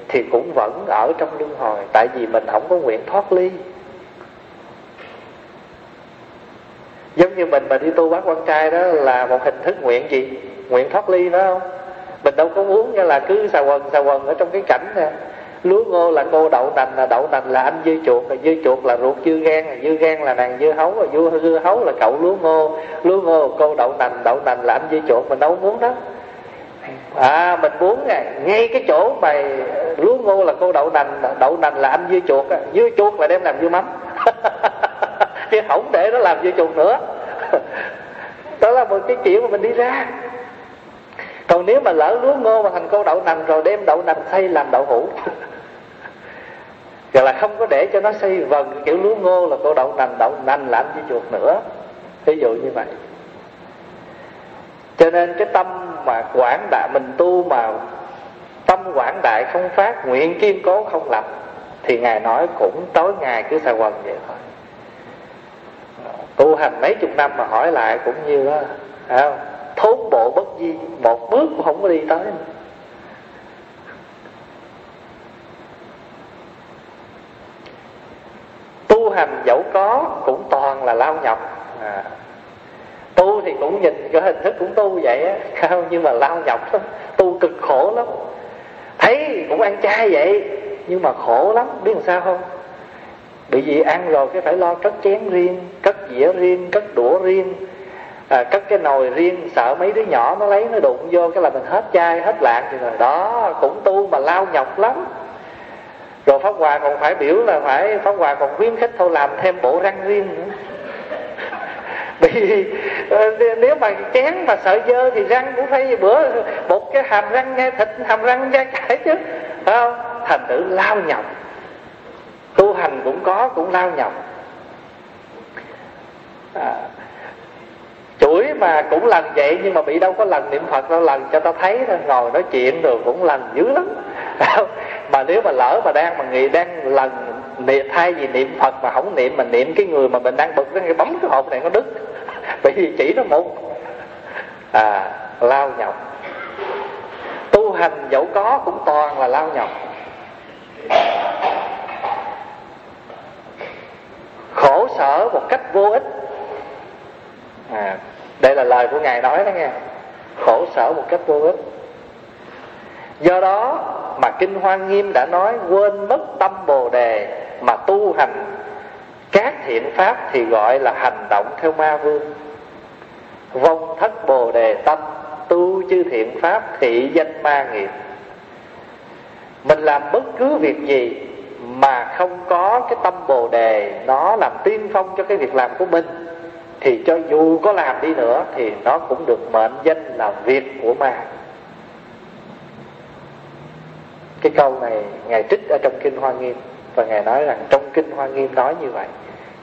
thì cũng vẫn ở trong luân hồi, tại vì mình không có nguyện thoát ly. Giống như mình mà đi tu bác quan trai đó là một hình thức nguyện gì? Nguyện thoát ly đó không? Mình đâu có muốn như là cứ xà quần xà quần ở trong cái cảnh nè lúa ngô là cô đậu nành là đậu nành là anh dưa chuột là dưa chuột là ruột dưa gan là dưa gan là nàng dưa hấu là dưa dưa hấu là cậu lúa ngô. Lúa ngô cô đậu nành đậu nành là anh dưa chuột mình đâu muốn đó. À mình muốn ngay, ngay cái chỗ mà lúa ngô là cô đậu nành à, đậu nành là anh dưa chuột à, dưa chuột là đem làm dưa mắm. Chứ không để nó làm dưa chuột nữa. Đó là một cái chuyện mà mình đi ra còn nếu mà lỡ lúa ngô mà thành câu đậu nành rồi đem đậu nành xây làm đậu hũ. Rồi là không có để cho nó xây vần, kiểu lúa ngô là cô đậu nành đậu nành làm với chuột nữa. Ví dụ như vậy. Cho nên cái tâm mà quảng đại, mình tu mà tâm quảng đại không phát, nguyện kiên cố không lập, thì ngài nói cũng tối ngày cứ xà quần vậy thôi. Tu hành mấy chục năm mà hỏi lại cũng như đó không? Thốn bộ bất di, một bước cũng không có đi tới. Tu hành dẫu có cũng toàn là lao nhọc à. tu thì cũng nhìn cái hình thức cũng tu vậy á, không, nhưng mà lao nhọc lắm tu cực khổ lắm. Thấy cũng ăn chay vậy, nhưng mà khổ lắm, biết làm sao không? Bị gì ăn rồi cái phải lo cất chén riêng, cất dĩa riêng, cất đũa riêng à, cất cái nồi riêng sợ mấy đứa nhỏ nó lấy nó đụng vô cái là mình hết chai hết lạc thì rồi đó cũng tu mà lao nhọc lắm. Rồi pháp hòa còn phải biểu là phải pháp hòa còn khuyến khích thôi làm thêm bộ răng riêng nữa. Vì ờ, nếu mà chén mà sợ dơ thì răng cũng phải bữa một cái hàm răng nghe thịt hàm răng ra cải chứ. Phải không? Thành tử lao nhọc. Tu hành cũng có cũng lao nhọc. À, mà cũng lần vậy nhưng mà bị đâu có lần niệm phật đâu lần cho ta thấy thôi. Ngồi nói chuyện rồi cũng lần dữ lắm. Mà nếu mà lỡ mà đang mà nghĩ đang lần niệm thay vì niệm phật mà không niệm mà niệm cái người mà mình đang bực cái bấm cái hộp này nó đứt. Bởi vì chỉ nó một. À lao nhọc. Tu hành dẫu có cũng toàn là lao nhọc. Khổ sở một cách vô ích. À, đây là lời của ngài nói đó nghe. Khổ sở một cách vô ích do đó mà kinh hoa nghiêm đã nói, quên mất tâm bồ đề mà tu hành. Các thiện pháp thì gọi là hành động theo ma vương. Vong thất bồ đề tâm, tu chư thiện pháp thị danh ma nghiệp. Mình làm bất cứ việc gì mà không có cái tâm bồ đề, nó làm tiên phong cho cái việc làm của mình thì cho dù có làm đi nữa thì nó cũng được mệnh danh là việc của ma. Cái câu này ngài trích ở trong kinh hoa nghiêm và ngài nói rằng trong kinh hoa nghiêm nói như vậy.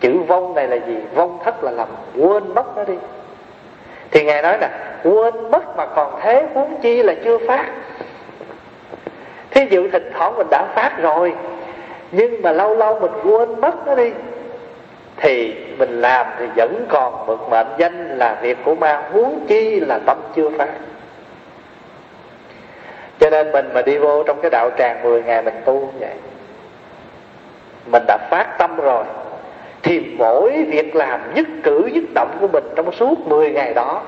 Chữ vong này là gì? Vong thất là làm quên mất nó đi. Thì ngài nói là quên mất mà còn thế huống chi là chưa phát. Thí dụ thỉnh thoảng mình đã phát rồi, nhưng mà lâu lâu mình quên mất nó đi thì mình làm thì vẫn còn mực mệnh danh là việc của ma, huống chi là tâm chưa phát. Cho nên mình mà đi vô trong cái đạo tràng 10 ngày mình tu như vậy, mình đã phát tâm rồi, thì mỗi việc làm nhất cử nhất động của mình trong suốt 10 ngày đó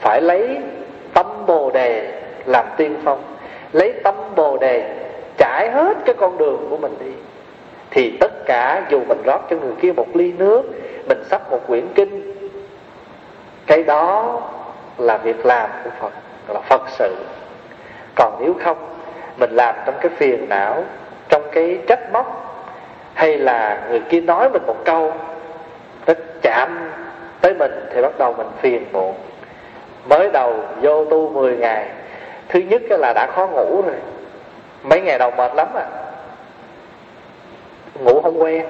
phải lấy tâm bồ đề làm tiên phong, lấy tâm bồ đề trải hết cái con đường của mình đi thì tất cả dù mình rót cho người kia một ly nước, mình sắp một quyển kinh, cái đó là việc làm của phật, là phật sự. Còn nếu không, mình làm trong cái phiền não, trong cái trách móc, hay là người kia nói mình một câu, nó chạm tới mình thì bắt đầu mình phiền muộn. Mới đầu vô tu 10 ngày, thứ nhất là đã khó ngủ rồi. Mấy ngày đầu mệt lắm à ngủ không quen.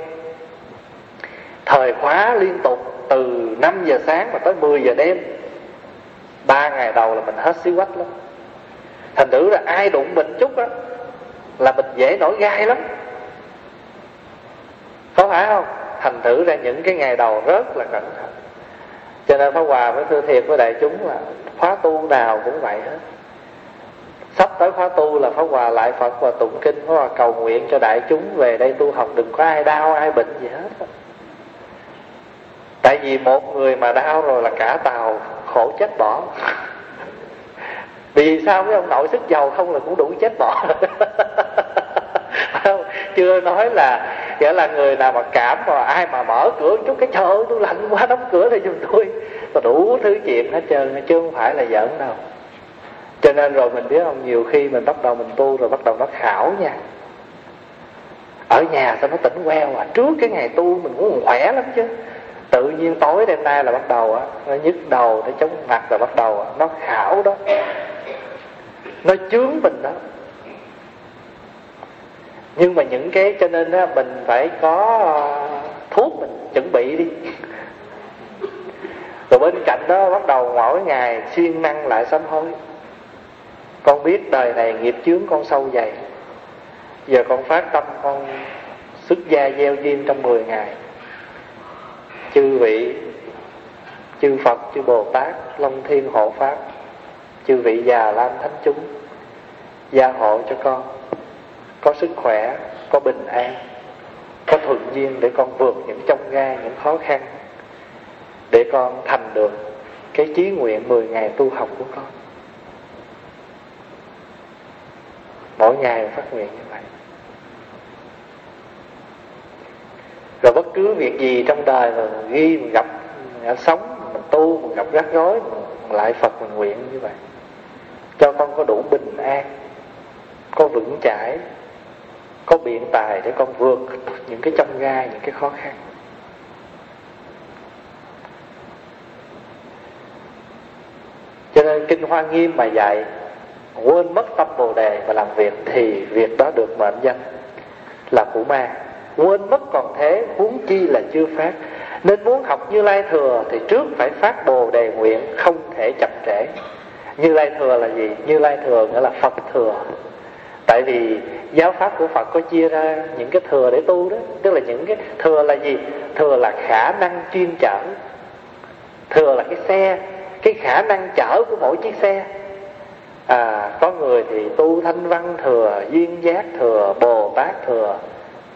Thời khóa liên tục từ 5 giờ sáng mà tới 10 giờ đêm. Ba ngày đầu là mình hết xíu quách lắm. Thành thử là ai đụng mình chút á, là mình dễ nổi gai lắm. Có phải không? Thành thử ra những cái ngày đầu rất là cẩn thận. Cho nên Pháp Hòa mới thưa thiệt với đại chúng là khóa tu nào cũng vậy hết sắp tới khóa tu là Pháp Hòa lại Phật và tụng kinh Pháp Hòa cầu nguyện cho đại chúng về đây tu học, đừng có ai đau, ai bệnh gì hết. Tại vì một người mà đau rồi là cả tàu khổ chết bỏ. Vì sao mấy ông nội sức giàu không là cũng đủ chết bỏ? Chưa nói là, nghĩa là người nào mà cảm mà ai mà mở cửa chút cái trời ơi, tôi lạnh quá, đóng cửa thì giùm tôi. Đủ thứ chuyện hết trơn, chứ không phải là giỡn đâu cho nên rồi mình biết không, nhiều khi mình bắt đầu mình tu rồi bắt đầu nó khảo nha. Ở nhà sao nó tỉnh queo à? Trước cái ngày tu mình cũng khỏe lắm chứ. Tự nhiên tối đêm nay là bắt đầu á, nó nhức đầu, nó chống mặt là bắt đầu nó khảo đó. Nó chướng mình đó. Nhưng mà những cái, cho nên á, mình phải có ờ, thuốc mình chuẩn bị đi. Rồi bên cạnh đó bắt đầu mỗi ngày siêng năng lại sám hối con biết đời này nghiệp chướng con sâu dày. Giờ con phát tâm, con xuất gia gieo duyên trong 10 ngày. Chư vị, chư Phật, chư Bồ Tát Long Thiên hộ Pháp, chư vị già lam thánh chúng, gia hộ cho con. Có sức khỏe, có bình an, có thuận duyên để con vượt những trong gai, những khó khăn, để con thành được cái chí nguyện 10 ngày tu học của con. Mỗi ngày phát nguyện như vậy. Rồi bất cứ việc gì trong đời mà ghi mình gặp mình sống mình tu mình gặp rắc rối mình lại phật mình nguyện như vậy, cho con có đủ bình an, có vững chãi, có biện tài để con vượt những cái trong gai, những cái khó khăn. Cho nên kinh hoa nghiêm mà dạy quên mất tâm bồ đề và làm việc thì việc đó được mệnh danh là của ma. Quên mất còn thế, huống chi là chưa phát. Nên muốn học như lai thừa thì trước phải phát bồ đề nguyện không thể chậm trễ. Như lai thừa là gì? Như lai thừa nghĩa là phật thừa. Tại vì giáo pháp của phật có chia ra những cái thừa để tu đó. Tức là những cái thừa là gì? Thừa là khả năng chuyên chở. Thừa là cái xe. Cái khả năng chở của mỗi chiếc xe à có người thì tu thanh văn thừa duyên giác thừa bồ tát thừa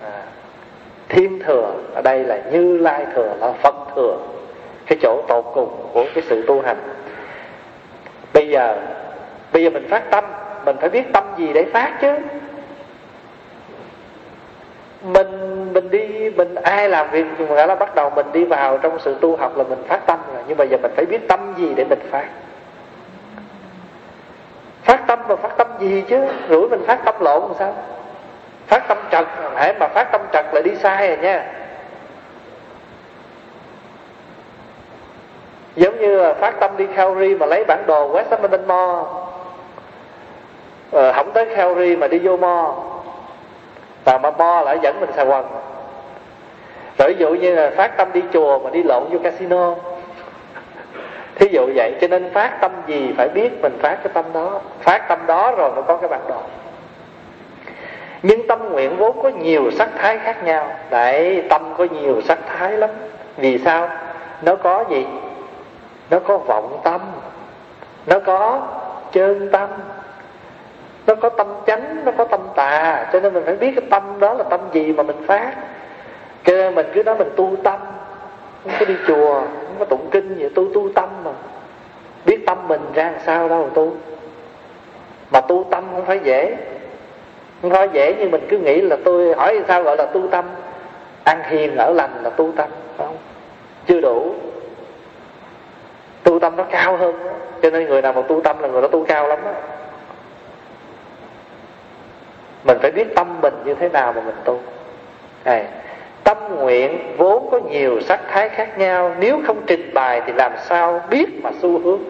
à, thiên thừa. Ở đây là như lai thừa là phật thừa. Cái chỗ tột cùng của cái sự tu hành. Bây giờ bây giờ mình phát tâm mình phải biết tâm gì để phát chứ? Mình mình đi mình ai làm việc nhưng mà là bắt đầu mình đi vào trong sự tu học là mình phát tâm rồi. Nhưng mà giờ mình phải biết tâm gì để mình phát phát tâm mà phát tâm gì chứ? Rủi mình phát tâm lộn làm sao? Phát tâm trật hãy mà phát tâm trật là đi sai rồi nha. Giống như là phát tâm đi Calgary mà lấy bản đồ West Hamilton Mall ờ, không tới Calgary mà đi vô Mall và mà Mall lại dẫn mình xà quần rồi ví dụ như là phát tâm đi chùa mà đi lộn vô casino thí dụ vậy, cho nên phát tâm gì phải biết mình phát cái tâm đó. Phát tâm đó rồi mới có cái bản đồ. Nhưng tâm nguyện vốn có nhiều sắc thái khác nhau. Đấy, tâm có nhiều sắc thái lắm. Vì sao? Nó có gì? Nó có vọng tâm. Nó có chơn tâm. Nó có tâm chánh, nó có tâm tà. Cho nên mình phải biết cái tâm đó là tâm gì mà mình phát. Cho nên mình cứ nói mình tu tâm không có đi chùa, không có tụng kinh gì tu tu tâm mà. Biết tâm mình ra làm sao đâu mà tu. Mà tu tâm không phải dễ. Không phải dễ nhưng mình cứ nghĩ là tôi hỏi sao gọi là tu tâm. Ăn hiền ở lành là tu tâm không? Chưa đủ. Tu tâm nó cao hơn đó. cho nên người nào mà tu tâm là người đó tu cao lắm đó. mình phải biết tâm mình như thế nào mà mình tu. Này tâm nguyện vốn có nhiều sắc thái khác nhau. Nếu không trình bày thì làm sao biết mà xu hướng?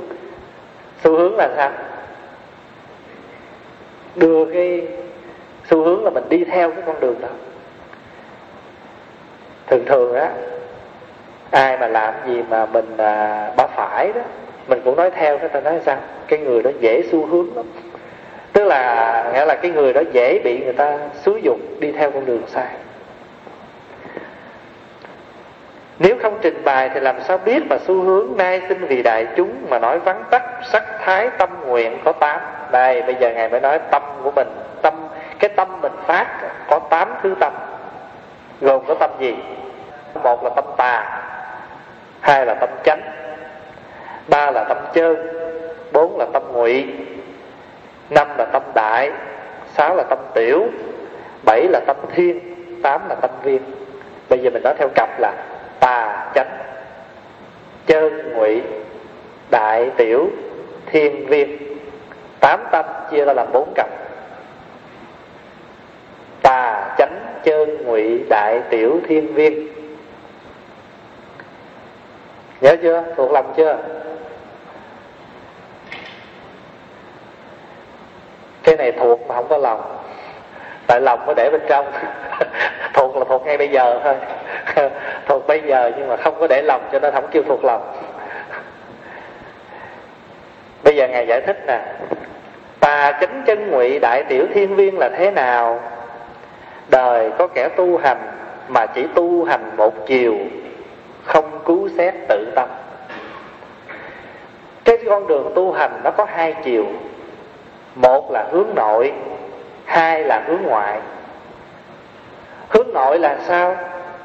Xu hướng là sao? Đưa cái xu hướng là mình đi theo cái con đường đó. Thường thường á ai mà làm gì mà mình à, bá phải đó mình cũng nói theo cái ta nói sao? Cái người đó dễ xu hướng lắm. Tức là nghĩa là cái người đó dễ bị người ta xúi dục đi theo con đường sai nếu không trình bày thì làm sao biết mà xu hướng nay xin vì đại chúng mà nói vắn tắt, sắc thái, tâm nguyện có tám? Đây, bây giờ ngài mới nói tâm của mình, tâm, cái tâm mình phát, có tám thứ tâm. Gồm có tâm gì? Một là tâm tà, hai là tâm chánh, ba là tâm chơn bốn là tâm ngụy, năm là tâm đại, sáu là tâm tiểu, bảy là tâm thiên, tám là tâm viên. Bây giờ mình nói theo cặp là tà chánh chơn ngụy, đại tiểu, thiên viên, tám tâm chia ra làm bốn cặp. Tà chánh chơn ngụy, đại tiểu, thiên viên. Nhớ chưa? Thuộc lòng chưa? Cái này thuộc mà không có lòng tại lòng mới để bên trong. Thuộc là thuộc ngay bây giờ thôi. Thuộc bây giờ nhưng mà không có để lòng cho nên không kêu thuộc lòng bây giờ ngài giải thích nè. Tà chánh chân ngụy đại tiểu thiên viên là thế nào? Đời có kẻ tu hành mà chỉ tu hành một chiều, không cứu xét tự tâm. Cái con đường tu hành nó có hai chiều. Một là hướng nội hai là hướng ngoại. Hướng nội là sao?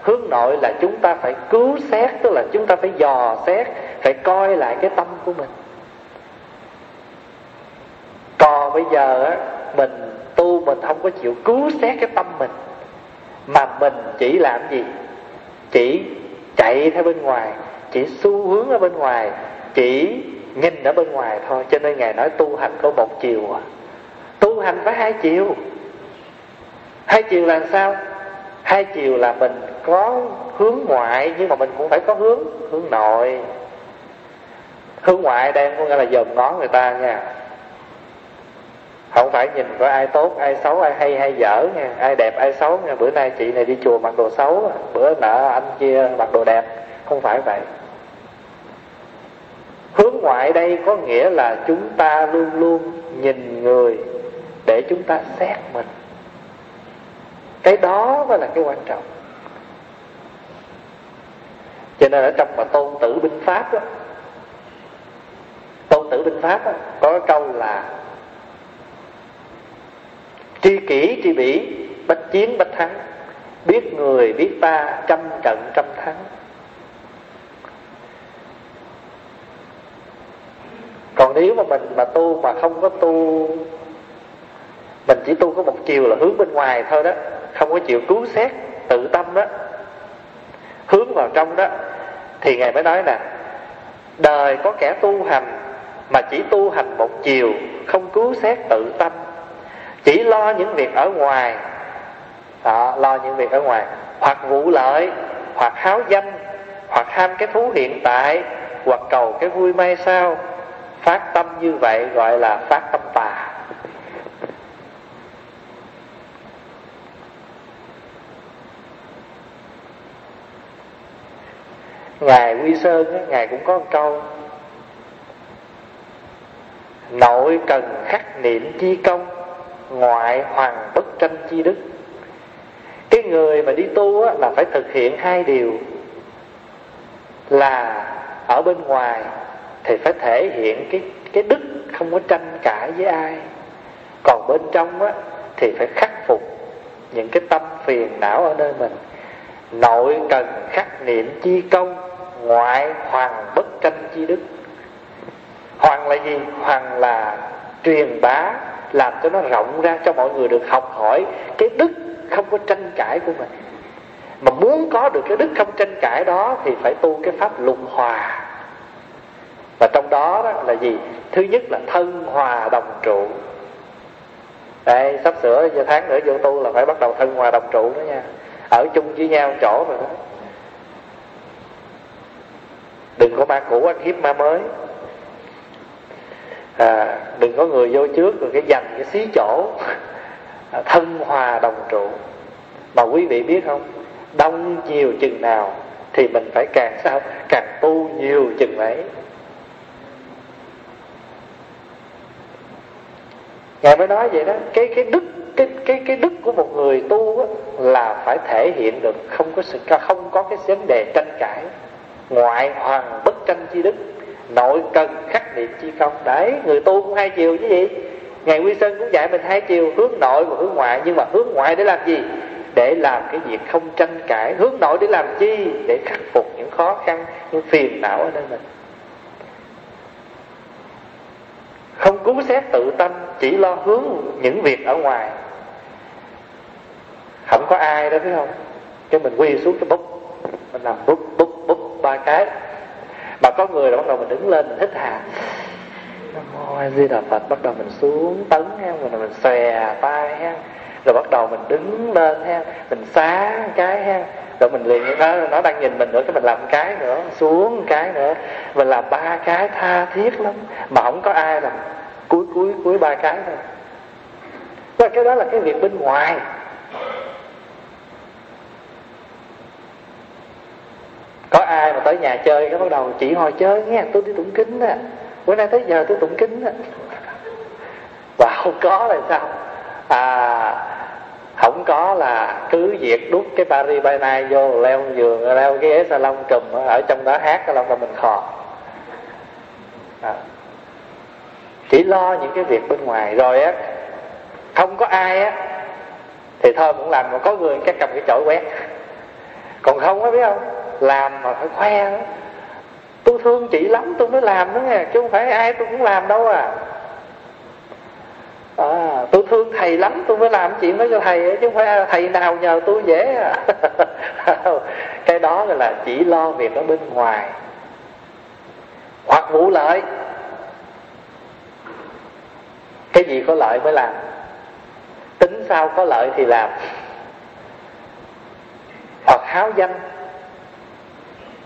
Hướng nội là chúng ta phải cứu xét, tức là chúng ta phải dò xét, phải coi lại cái tâm của mình. Còn bây giờ á, mình tu mình không có chịu cứu xét cái tâm mình, mà mình chỉ làm gì? Chỉ chạy theo bên ngoài, chỉ xu hướng ở bên ngoài, chỉ nhìn ở bên ngoài thôi. Cho nên ngài nói tu hành có một chiều à tu hành phải hai chiều. Hai chiều là sao? Hai chiều là mình có hướng ngoại, nhưng mà mình cũng phải có hướng hướng nội. Hướng ngoại đây có nghĩa là dòm ngó người ta nha. Không phải nhìn có ai tốt, ai xấu, ai hay hay dở nha. Ai đẹp, ai xấu nha. Bữa nay chị này đi chùa mặc đồ xấu à. bữa nọ anh kia mặc đồ đẹp. Không phải vậy. Hướng ngoại đây có nghĩa là chúng ta luôn luôn nhìn người để chúng ta xét mình. Cái đó mới là cái quan trọng. Cho nên ở trong mà tôn tử binh pháp đó tôn tử binh pháp đó, có cái câu là tri kỷ tri bỉ bách chiến bách thắng biết người biết ta trăm trận trăm thắng. Còn nếu mà mình mà tu mà không có tu mình chỉ tu có một chiều là hướng bên ngoài thôi đó. Không có chịu cứu xét tự tâm đó. Hướng vào trong đó. Thì ngài mới nói nè đời có kẻ tu hành mà chỉ tu hành một chiều không cứu xét tự tâm. Chỉ lo những việc ở ngoài. Đó, lo những việc ở ngoài. Hoặc vụ lợi hoặc háo danh hoặc ham cái thú hiện tại hoặc cầu cái vui may sao phát tâm như vậy gọi là phát tâm tà. Ngài quy sơn ngài cũng có một câu. Nội cần khắc niệm chi công ngoại hoàng bất tranh chi đức. Cái người mà đi tu á, là phải thực hiện hai điều. Là ở bên ngoài thì phải thể hiện cái cái đức không có tranh cãi với ai. Còn bên trong á thì phải khắc phục những cái tâm phiền não ở nơi mình. Nội cần khắc niệm chi công ngoại hoàng bất tranh chi đức. Hoàng là gì? Hoàng là truyền bá làm cho nó rộng ra cho mọi người được học hỏi. Cái đức không có tranh cãi của mình. Mà muốn có được cái đức không tranh cãi đó thì phải tu cái pháp lục hòa. Và trong đó, đó là gì? Thứ nhất là thân hòa đồng trụ. Đây sắp sửa giờ tháng nữa vô tu là phải bắt đầu thân hòa đồng trụ đó nha. Ở chung với nhau chỗ rồi đó đừng có ma cũ ăn hiếp ma mới. À, đừng có người vô trước rồi cái dành cái xí chỗ. À, thân hòa đồng trụ. Mà quý vị biết không? Đông nhiều chừng nào thì mình phải càng sao? Càng tu nhiều chừng ấy. Ngài mới nói vậy đó. Cái cái đức cái cái cái đức của một người tu á, là phải thể hiện được không có sự không có cái vấn đề tranh cãi ngoại hoàng bất tranh chi đức, nội cần khắc niệm chi công. Đấy, người tu cũng hai chiều chứ gì. Ngài quy sơn cũng dạy mình hai chiều, hướng nội và hướng ngoại. Nhưng mà hướng ngoại để làm gì? Để làm cái việc không tranh cãi. Hướng nội để làm chi? Để khắc phục những khó khăn, những phiền não ở nơi mình. Không cứu xét tự tâm, chỉ lo hướng những việc ở ngoài. Không có ai đó phải không? Cái mình quy xuống cái bút. Mình làm bút bút bút ba cái. Mà có người là bắt đầu mình đứng lên, mình hít hà. Nam mô a di đà phật, bắt đầu mình xuống tấn ha, mình mình xòe tay ha. Rồi bắt đầu mình đứng lên ha, mình xá cái ha. Rồi mình liền nó nó đang nhìn mình nữa, cái mình làm cái nữa, xuống cái nữa. Mình làm ba cái tha thiết lắm, mà không có ai làm cuối cuối cuối ba cái thôi. Và cái đó là cái việc bên ngoài. Có ai mà tới nhà chơi cái bắt đầu chỉ hồi chơi nghe, tôi đi tụng kinh á. Bữa nay tới giờ tôi tụng kinh á. Và không có là sao? À không có là cứ việc đút cái Paris by night vô, leo giường, leo cái ghế salon trùm ở trong đó hát cái lòng là mình khò. À. chỉ lo những cái việc bên ngoài. Rồi á, không có ai á, thì thôi cũng làm, mà có người cái cầm cái chổi quét. Còn không á, biết không? Làm mà phải khoe. Đó tôi thương chị lắm tôi mới làm đó nghe chứ không phải ai tôi cũng làm đâu à. À, tôi thương thầy lắm tôi mới làm chuyện đó cho thầy chứ không phải thầy nào nhờ tôi dễ à. Cái đó là chỉ lo việc ở bên ngoài. Hoặc vụ lợi. Cái gì có lợi mới làm. Tính sao có lợi thì làm. Hoặc háo danh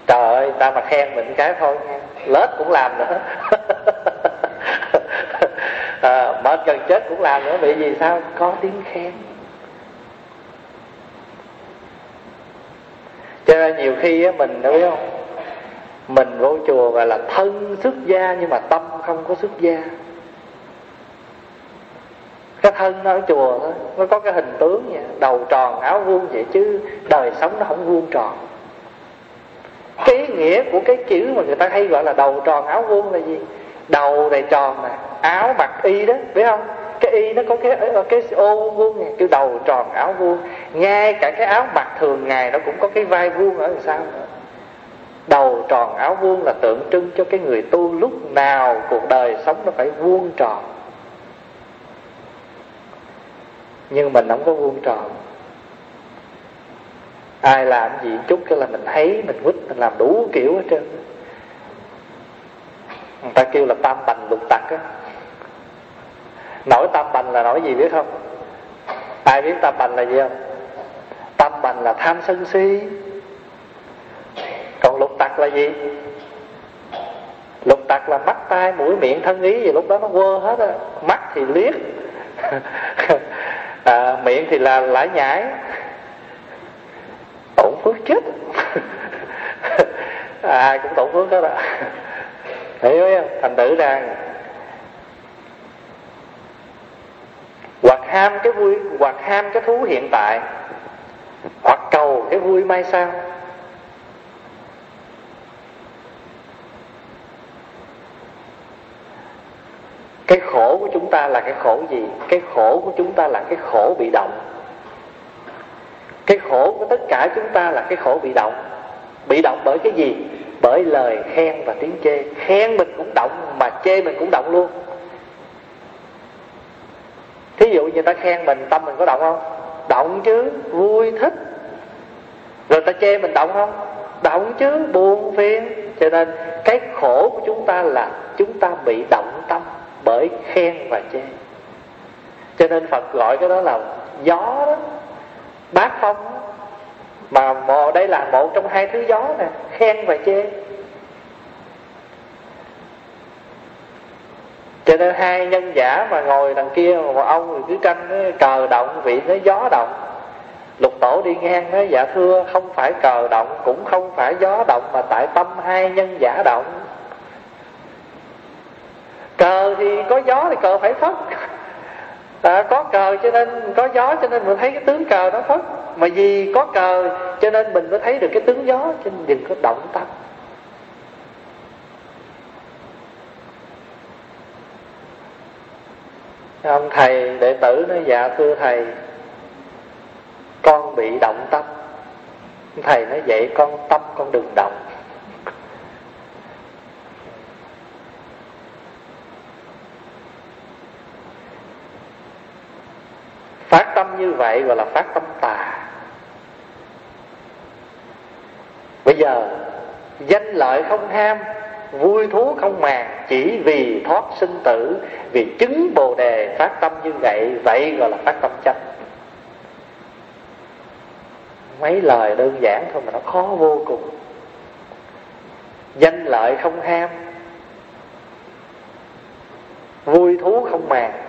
trời ơi ta mà khen mình cái thôi nha lết cũng làm nữa. À, mệt gần chết cũng làm nữa vì vì sao? Có tiếng khen. Cho nên nhiều khi á, mình đâu biết không? Mình vô chùa gọi là thân xuất gia nhưng mà tâm không có xuất gia. Cái thân nó ở chùa thôi nó có cái hình tướng vậy đầu tròn áo vuông vậy chứ đời sống nó không vuông tròn cái ý nghĩa của cái chữ mà người ta hay gọi là đầu tròn, áo vuông là gì? Đầu này tròn nè, áo mặc y đó, biết không? Cái y nó có cái ờ, cái ô vuông này kêu đầu tròn, áo vuông. Ngay cả cái áo mặc thường ngày nó cũng có cái vai vuông ở đằng sau nữa. Đầu tròn, áo vuông là tượng trưng cho cái người tu lúc nào cuộc đời sống nó phải vuông tròn. Nhưng mình không có vuông tròn ai làm gì chút cái là mình thấy mình quýt mình làm đủ kiểu hết trơn. Người ta kêu là tam bành lục tặc á. Nổi tam bành là nổi gì biết không? Ai biết tam bành là gì không? Tam bành là tham sân si. Còn lục tặc là gì? Lục tặc là mắt tai mũi miệng thân ý gì lúc đó nó quơ hết á. Mắt thì liếc. À, miệng thì là lải nhải chết à, chết ai cũng tổn phước đó đó. Hiểu không? Thành tử đang hoặc ham cái vui hoặc ham cái thú hiện tại hoặc cầu cái vui mai sau. Cái khổ của chúng ta là cái khổ gì? Cái khổ của chúng ta là cái khổ bị động cái khổ của tất cả chúng ta là cái khổ bị động. Bị động bởi cái gì? Bởi lời khen và tiếng chê. Khen mình cũng động, mà chê mình cũng động luôn. Thí dụ như ta khen mình, tâm mình có động không? Động chứ, vui, thích. Rồi ta chê mình động không? Động chứ, buồn, phiền. Cho nên cái khổ của chúng ta là chúng ta bị động tâm bởi khen và chê. Cho nên phật gọi cái đó là gió đó bát phong. Mà mò đây là một trong hai thứ gió nè, khen và chê. Cho nên hai nhân giả mà ngồi đằng kia mà ông cứ tranh cờ động vị nó gió động. Lục tổ đi ngang nói dạ thưa, không phải cờ động, cũng không phải gió động, mà tại tâm hai nhân giả động. Cờ thì có gió thì cờ phải phất à, có cờ cho nên có gió cho nên mình thấy cái tướng cờ đó phất. Mà vì có cờ cho nên mình mới thấy được cái tướng gió cho nên đừng có động tâm. Ông thầy đệ tử nói dạ thưa thầy con bị động tâm. Thầy nói vậy con tâm con đừng động phát tâm như vậy gọi là phát tâm tà. Bây giờ, danh lợi không ham, vui thú không màng, chỉ vì thoát sinh tử, vì chứng bồ đề phát tâm như vậy vậy gọi là phát tâm chánh. Mấy lời đơn giản thôi mà nó khó vô cùng. Danh lợi không ham, vui thú không màng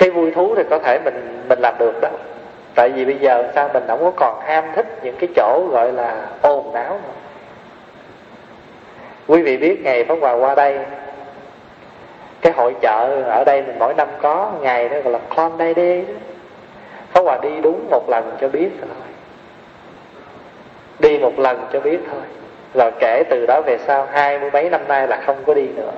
cái vui thú thì có thể mình mình làm được đó. Tại vì bây giờ sao mình không có còn ham thích những cái chỗ gọi là ồn náo nữa. Quý vị biết ngày Pháp Hòa qua đây cái hội chợ ở đây mình mỗi năm có ngày đó gọi là con đây đi đó. Pháp Hòa đi đúng một lần cho biết rồi, đi một lần cho biết thôi. Rồi kể từ đó về sau hai mươi mấy năm nay là không có đi nữa.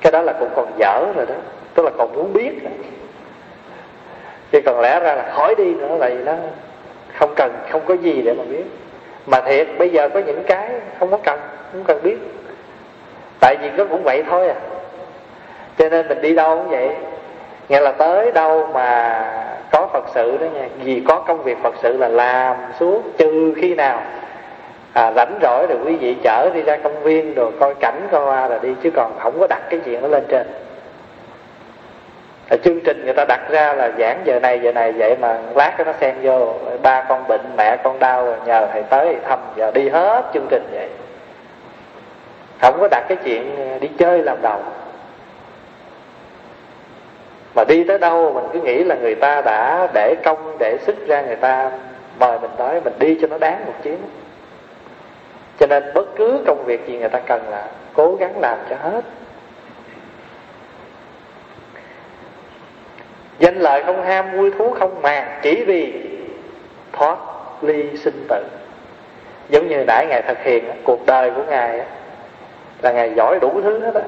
Cái đó là cũng còn dở rồi đó tức là còn muốn biết. Chứ còn lẽ ra là khỏi đi nữa là gì đó. Không cần không có gì để mà biết. Mà thiệt bây giờ có những cái không có cần không cần biết. Tại vì nó cũng vậy thôi à. Cho nên mình đi đâu cũng vậy. Nghĩa là tới đâu mà có phật sự đó nha. Vì có công việc phật sự là làm suốt trừ khi nào à, rảnh rỗi rồi quý vị chở đi ra công viên rồi coi cảnh coi hoa rồi đi. Chứ còn không có đặt cái chuyện đó lên trên à, chương trình người ta đặt ra là giảng giờ này giờ này vậy mà lát cái nó xen vô ba con bệnh mẹ con đau rồi nhờ thầy tới thăm giờ đi hết chương trình vậy. Không có đặt cái chuyện đi chơi làm đầu mà đi tới đâu mình cứ nghĩ là người ta đã để công để sức ra người ta mời mình tới mình đi cho nó đáng một chuyến. Cho nên bất cứ công việc gì người ta cần là cố gắng làm cho hết. Danh lợi không ham, vui thú không màng, chỉ vì thoát ly sinh tử. Giống như nãy ngài thực hiện cuộc đời của ngài là ngài giỏi đủ thứ hết á.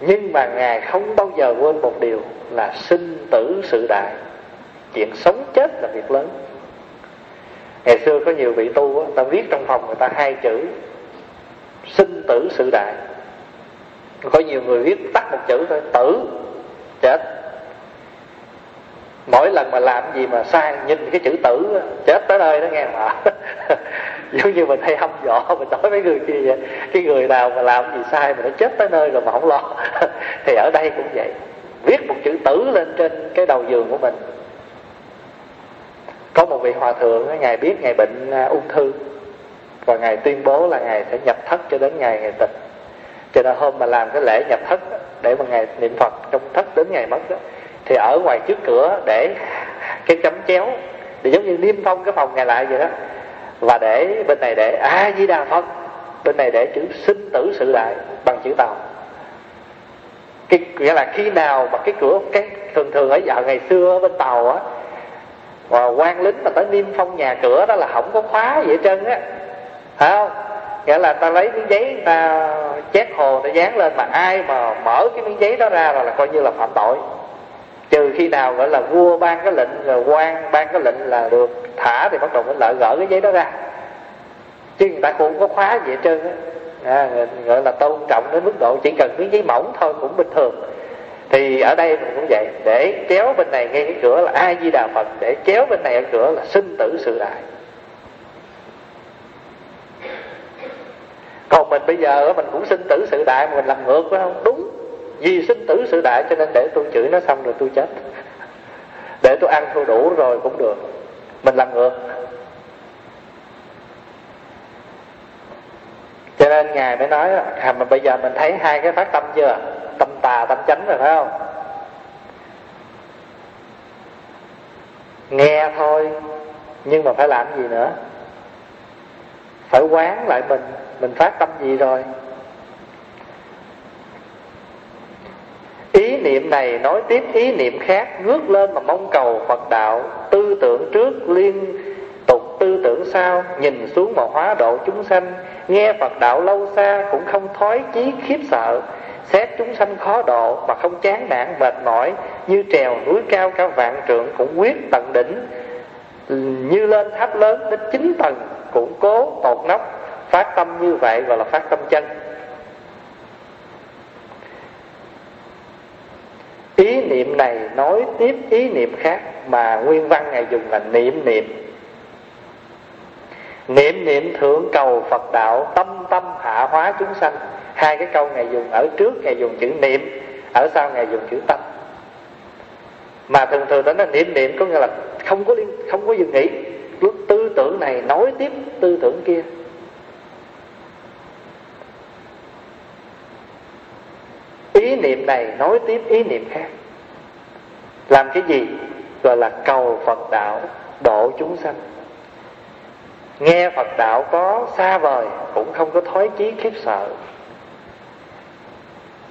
Nhưng mà ngài không bao giờ quên một điều là sinh tử sự đại. Chuyện sống chết là việc lớn. Ngày xưa có nhiều vị tu người ta viết trong phòng người ta hai chữ, sinh tử sự đại. Có nhiều người viết tắt một chữ thôi, tử, chết mỗi lần mà làm gì mà sai nhìn cái chữ tử chết tới nơi đó nghe mà. Giống như mình hay hâm dọ mình nói mấy người kia vậy. Cái người nào mà làm gì sai mà nó chết tới nơi rồi mà không lo. Thì ở đây cũng vậy. Viết một chữ tử lên trên cái đầu giường của mình. Có một vị hòa thượng ngài biết ngài bệnh à, ung thư. Và ngài tuyên bố là ngài sẽ nhập thất cho đến ngày ngày tịch cho nên hôm mà làm cái lễ nhập thất để mà ngài niệm phật trong thất đến ngày mất đó, thì ở ngoài trước cửa để cái chấm chéo để giống như niêm phong cái phòng ngài lại vậy đó. Và để bên này để a di đà phật bên này để chữ sinh tử sự đại bằng chữ tàu. Cái nghĩa là khi nào mà cái cửa cái thường thường ở giờ ngày xưa ở bên tàu á và quan lính mà tới niêm phong nhà cửa đó là không có khóa vậy trơn á. Phải không? Nghĩa là ta lấy miếng giấy ta chét hồ ta dán lên mà ai mà mở cái miếng giấy đó ra là, là coi như là phạm tội trừ khi nào gọi là vua ban cái lệnh rồi quan ban cái lệnh là được thả thì bắt đầu mới lại gỡ cái giấy đó ra. Chứ người ta cũng không có khóa gì hết trơn á. À, gọi là tôn trọng đến mức độ chỉ cần miếng giấy mỏng thôi cũng bình thường. Thì ở đây mình cũng vậy để kéo bên này ngay cái cửa là a di đà phật để kéo bên này ở cửa là sinh tử sự đại. Còn mình bây giờ mình cũng sinh tử sự đại mà mình làm ngược phải không? Đúng vì sinh tử sự đại cho nên để tôi chửi nó xong rồi tôi chết. Để tôi ăn thua đủ rồi cũng được. Mình làm ngược. Cho nên ngài mới nói à mà bây giờ mình thấy hai cái phát tâm chưa? Tâm tà, tâm chánh rồi, phải không? Nghe thôi, nhưng mà phải làm gì nữa? Phải quán lại mình. Mình phát tâm gì rồi? Niệm này nói tiếp ý niệm khác, ngước lên mà mong cầu phật đạo, tư tưởng trước liên tục, tư tưởng sau, nhìn xuống mà hóa độ chúng sanh. Nghe phật đạo lâu xa cũng không thói chí khiếp sợ, xét chúng sanh khó độ mà không chán nản, mệt mỏi, như trèo núi cao cao vạn trượng cũng quyết tận đỉnh. Như lên tháp lớn đến chín tầng cũng cố tột nóc, phát tâm như vậy gọi là phát tâm chân. Ý niệm này nói tiếp ý niệm khác mà nguyên văn ngài dùng là niệm niệm. Niệm niệm thượng cầu phật đạo, tâm tâm hạ hóa chúng sanh. Hai cái câu ngài dùng ở trước, ngài dùng chữ niệm, ở sau ngài dùng chữ tâm. Mà thường thường đó là niệm niệm, có nghĩa là không có liên, không có dừng nghỉ. Lúc tư tưởng này nối tiếp tư tưởng kia. Ý niệm này nối tiếp ý niệm khác. Làm cái gì? Gọi là cầu phật đạo độ chúng sanh. Nghe phật đạo có xa vời, cũng không có thói chí khiếp sợ.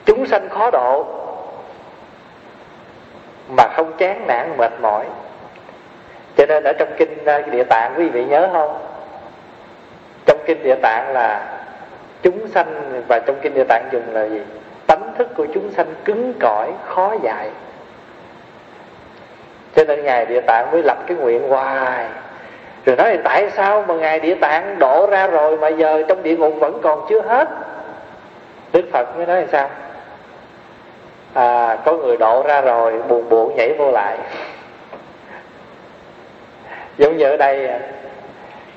Chúng sanh khó độ, mà không chán nản, mệt mỏi. Cho nên ở trong kinh ờ, địa tạng, quý vị nhớ không? Trong kinh địa tạng là chúng sanh, và trong kinh địa tạng dùng là gì? Tánh thức của chúng sanh cứng cỏi khó dạy. Cho nên ngài địa tạng mới lập cái nguyện hoài. Rồi nói tại sao mà ngài địa tạng đổ ra rồi mà giờ trong địa ngục vẫn còn chưa hết? Đức phật mới nói là sao? À có người đổ ra rồi buồn buồn nhảy vô lại. Giống như ở đây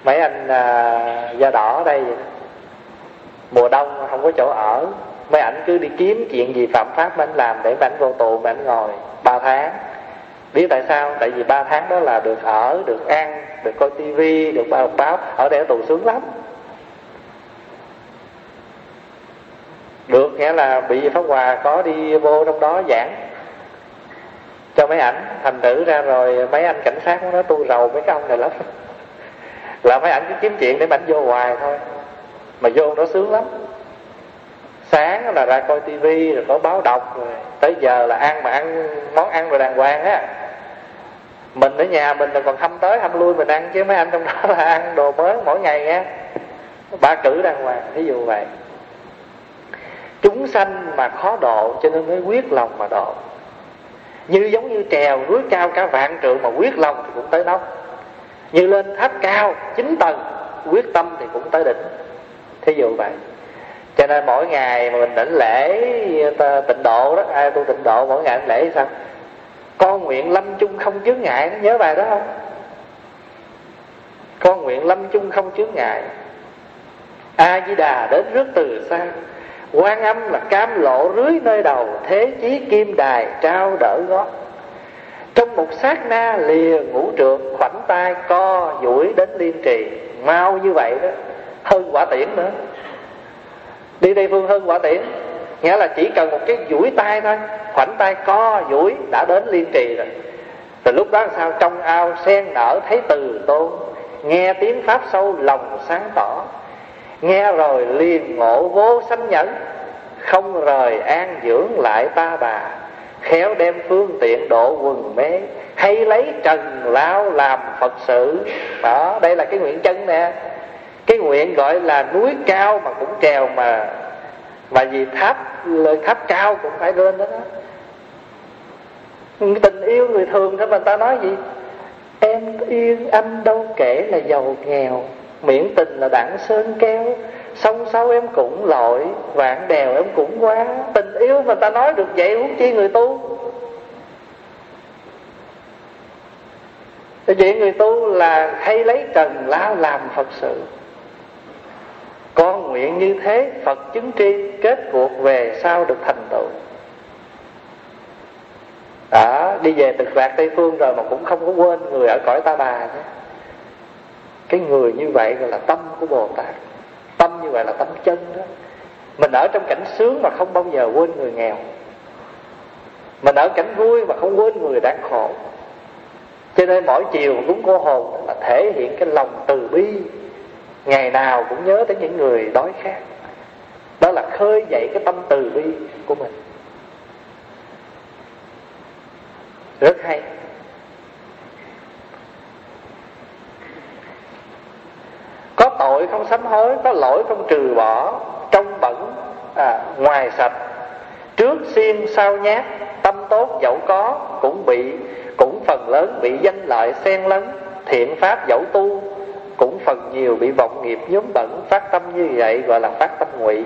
mấy anh à, da đỏ ở đây mùa đông không có chỗ ở mấy ảnh cứ đi kiếm chuyện gì phạm pháp mà anh làm để mà anh vô tù, mà anh ngồi ba tháng. Biết tại sao? Tại vì ba tháng đó là được ở, được ăn, được coi tivi được bao báo. Ở đây ở tù sướng lắm. Được, nghĩa là bị pháp hòa có đi vô trong đó giảng. Cho mấy ảnh thành tử ra rồi mấy anh cảnh sát nó tu rầu mấy cái ông này lắm. Là mấy ảnh cứ kiếm chuyện để mà ảnh vô hoài thôi. Mà vô nó sướng lắm sáng là ra coi tivi rồi có báo đọc, rồi tới giờ là ăn mà ăn món ăn rồi đàng hoàng á. Mình ở nhà mình là còn hâm tới hâm lui mình ăn, chứ mấy anh trong đó là ăn đồ mới mỗi ngày nha ba cử đàng hoàng ví dụ vậy. Chúng sanh mà khó độ cho nên mới quyết lòng mà độ. Như giống như trèo núi cao cả vạn trượng mà quyết lòng thì cũng tới nóc như lên tháp cao, chín tầng, quyết tâm thì cũng tới đỉnh. Thí dụ vậy cho nên mỗi ngày mà mình đỉnh lễ tịnh độ đó ai tu tịnh độ, mỗi ngày lễ sao? Con nguyện lâm chung không chướng ngại, nhớ bài đó không? Con nguyện lâm chung không chướng ngại. A di đà đến rước từ xa. Quan âm là cam lộ rưới nơi đầu, thế chí kim đài trao đỡ gót. Trong một sát na lìa ngũ trượt khoảnh tay co duỗi đến liên trì. Mau như vậy đó, hơn quả tiễn nữa đi tây phương hơn quả tiễn. Nghĩa là chỉ cần một cái duỗi tay thôi, khoảnh tay co duỗi đã đến liên trì rồi. Rồi lúc đó sao? Trong ao sen nở thấy từ tôn. Nghe tiếng pháp sâu lòng sáng tỏ. Nghe rồi liền ngộ vô sanh nhẫn. Không rời an dưỡng lại ta bà. Khéo đem phương tiện độ quần mê. Hay lấy trần lao làm phật sự. Đó, đây là cái nguyện chân nè cái nguyện gọi là núi cao mà cũng trèo mà mà vì tháp lời tháp cao cũng phải lên đó, đó. Tình yêu người thường thôi mà ta nói gì? Em yên anh đâu kể là giàu nghèo miễn tình là đẳng sơn keo sông sâu em cũng lội vạn đèo em cũng quá. Tình yêu mà ta nói được vậy huống chi người tu? Vậy người tu là hay lấy trần lao làm Phật sự. Con nguyện như thế, Phật chứng tri, kết cuộc về sau được thành tựu. Đó, đi về tịch lạc tây phương rồi mà cũng không có quên người ở cõi ta bà nữa. Cái người như vậy gọi là tâm của bồ tát. Tâm như vậy là tâm chân đó. Mình ở trong cảnh sướng mà không bao giờ quên người nghèo. Mình ở cảnh vui mà không quên người đang khổ. Cho nên mỗi chiều cũng cô hồn là thể hiện cái lòng từ bi ngày nào cũng nhớ tới những người đói khát. Đó là khơi dậy cái tâm từ bi của mình. Rất hay. Có tội không sám hối có lỗi không trừ bỏ trong bẩn à, ngoài sạch. Trước xiên sau nhát tâm tốt dẫu có cũng bị cũng phần lớn bị danh lợi xen lấn thiện pháp dẫu tu cũng phần nhiều bị vọng nghiệp nhóm bẩn phát tâm như vậy, gọi là phát tâm ngụy.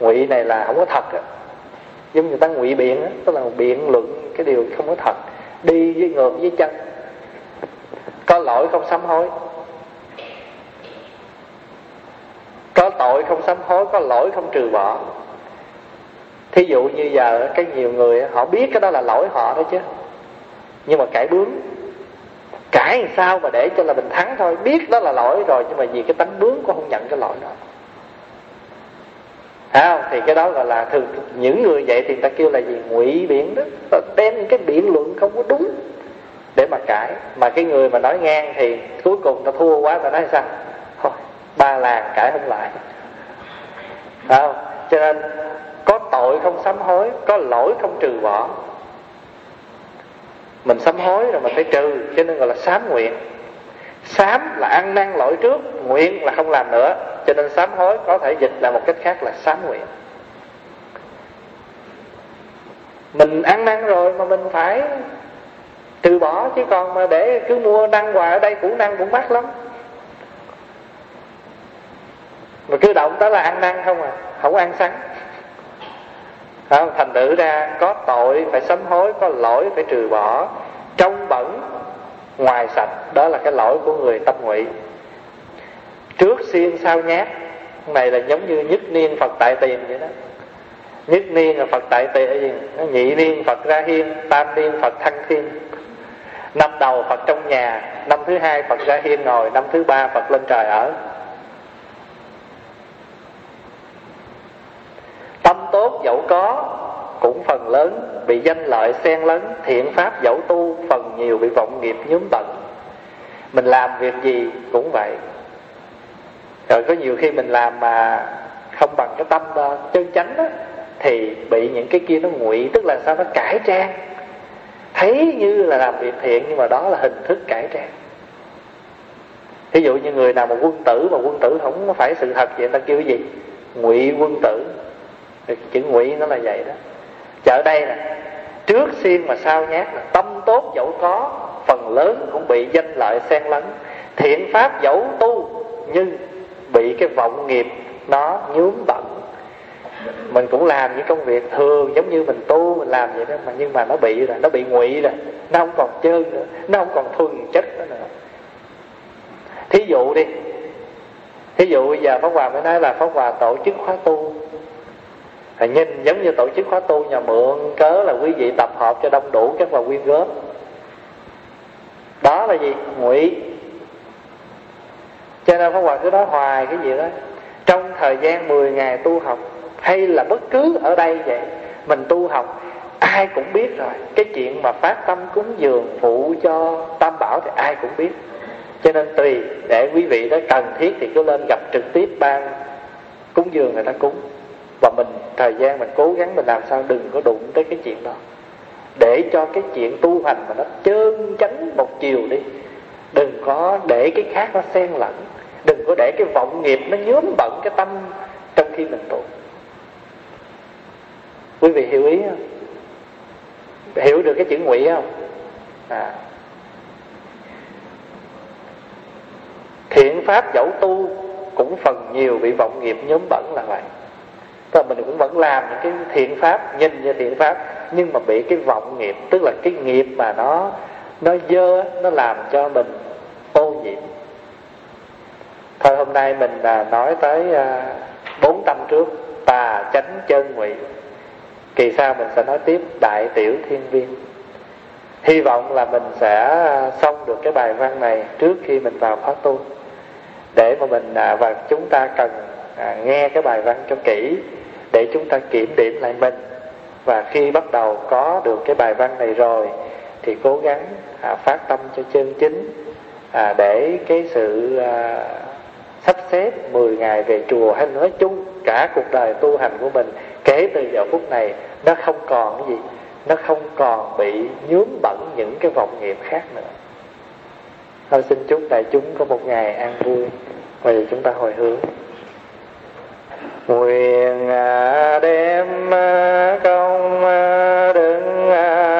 Ngụy này là không có thật à. giống người ta ngụy biện á, tức là biện luận, cái điều không có thật. Đi với ngược với chân. Có lỗi không sám hối. Có tội không sám hối, có lỗi không trừ bỏ. Thí dụ như giờ cái nhiều người họ biết cái đó là lỗi họ đó chứ. Nhưng mà cải bướng cãi làm sao mà để cho là mình thắng thôi. Biết đó là lỗi rồi nhưng mà vì cái tánh bướng con không nhận cái lỗi đó. À, thì cái đó gọi là thường những người vậy thì người ta kêu là gì? Ngụy biện đó. Đem cái biện luận không có đúng để mà cãi. Mà cái người mà nói ngang thì cuối cùng ta thua quá ta nói sao? Thôi ba làng cãi không lại. À, cho nên có tội không sám hối có lỗi không trừ bỏ mình sám hối rồi mình phải trừ cho nên gọi là sám nguyện. Sám là ăn năn lỗi trước, nguyện là không làm nữa. Cho nên sám hối có thể dịch là một cách khác là sám nguyện. Mình ăn năn rồi mà mình phải từ bỏ, chứ còn mà để cứ mua năng hoài ở đây cũ năng cũng mắc lắm. Mà cứ động đó là ăn năn không à không ăn sắn không? thành thử ra, có tội, phải sám hối, có lỗi, phải trừ bỏ. Trong bẩn, ngoài sạch, đó là cái lỗi của người tâm ngụy. Trước xiên sau nhát, này là giống như nhất niên phật tại tiền vậy đó. Nhất niên là phật tại tiền nhị niên phật ra hiên, tam niên phật thăng thiên. Năm đầu phật trong nhà, năm thứ hai phật ra hiên ngồi, năm thứ ba phật lên trời ở. Tâm tốt dẫu có cũng phần lớn bị danh lợi xen lấn thiện pháp dẫu tu phần nhiều bị vọng nghiệp nhúm bận mình làm việc gì cũng vậy. Rồi có nhiều khi mình làm mà không bằng cái tâm ờ, chân chánh đó, thì bị những cái kia nó ngụy tức là sao nó cải trang. Thấy như là làm việc thiện nhưng mà đó là hình thức cải trang. Ví dụ như người nào mà quân tử mà quân tử không phải sự thật vậy ta kêu cái gì? Ngụy quân tử chữ ngụy nó là vậy đó. Chợ đây nè trước xiên mà sao nhát là tâm tốt dẫu có phần lớn cũng bị danh lợi xen lẫn. Thiện pháp dẫu tu nhưng bị cái vọng nghiệp nó nhuốm bẩn. Mình cũng làm những công việc thường giống như mình tu mình làm vậy đó mà nhưng mà nó bị rồi nó bị ngụy rồi. Nó không còn trơn nữa nó không còn thuần chất nữa, nữa. Thí dụ đi. Thí dụ bây giờ pháp hòa mới nói là pháp hòa tổ chức khóa tu. Thầy nhìn giống như tổ chức khóa tu nhà mượn, cớ là quý vị tập hợp cho đông đủ các vào quyên góp. Đó là gì? Ngụy. Cho nên Pháp Hòa cứ nói hoài cái gì đó. Trong thời gian 10 ngày tu học, Hay là bất cứ ở đây vậy, Mình tu học, Ai cũng biết rồi. Cái chuyện mà phát tâm cúng dường phụ cho Tam Bảo thì ai cũng biết. Cho nên tùy, để quý vị đó cần thiết Thì cứ lên gặp trực tiếp ban Cúng dường người ta cúng. Và mình, thời gian mình cố gắng Mình làm sao đừng có đụng tới cái chuyện đó. Để cho cái chuyện tu hành Mà nó trơn chánh một chiều đi. Đừng có để cái khác nó xen lẫn. Đừng có để cái vọng nghiệp nó nhuốm bận cái tâm trong khi mình tu. Quý vị hiểu ý không? Hiểu được cái chữ ngụy không? À. thiện pháp dẫu tu cũng phần nhiều bị vọng nghiệp nhóm bẩn là vậy và mình cũng vẫn làm những cái thiện pháp, nhìn như thiện pháp, nhưng mà bị cái vọng nghiệp, tức là cái nghiệp mà nó nó dơ, nó làm cho mình ô nhiễm. Thôi, hôm nay mình là nói tới à, bốn tâm trước, tà chánh chân ngụy. Kỳ sau mình sẽ nói tiếp, đại tiểu thiên viên. Hy vọng là mình sẽ à, xong được cái bài văn này trước khi mình vào khóa tu. Để mà mình à, và chúng ta cần nghe cái bài văn cho kỹ để chúng ta kiểm điểm lại mình. Và khi bắt đầu có được cái bài văn này rồi thì cố gắng à, phát tâm cho chân chính à, để cái sự à, sắp xếp 10 ngày về chùa hay nói chung cả cuộc đời tu hành của mình kể từ giờ phút này nó không còn cái gì nó không còn bị nhuốm bẩn những cái vọng nghiệp khác nữa. Thôi xin chúc đại chúng có một ngày an vui. Và giờ chúng ta hồi hướng. Nguyện à, đem à, công à, à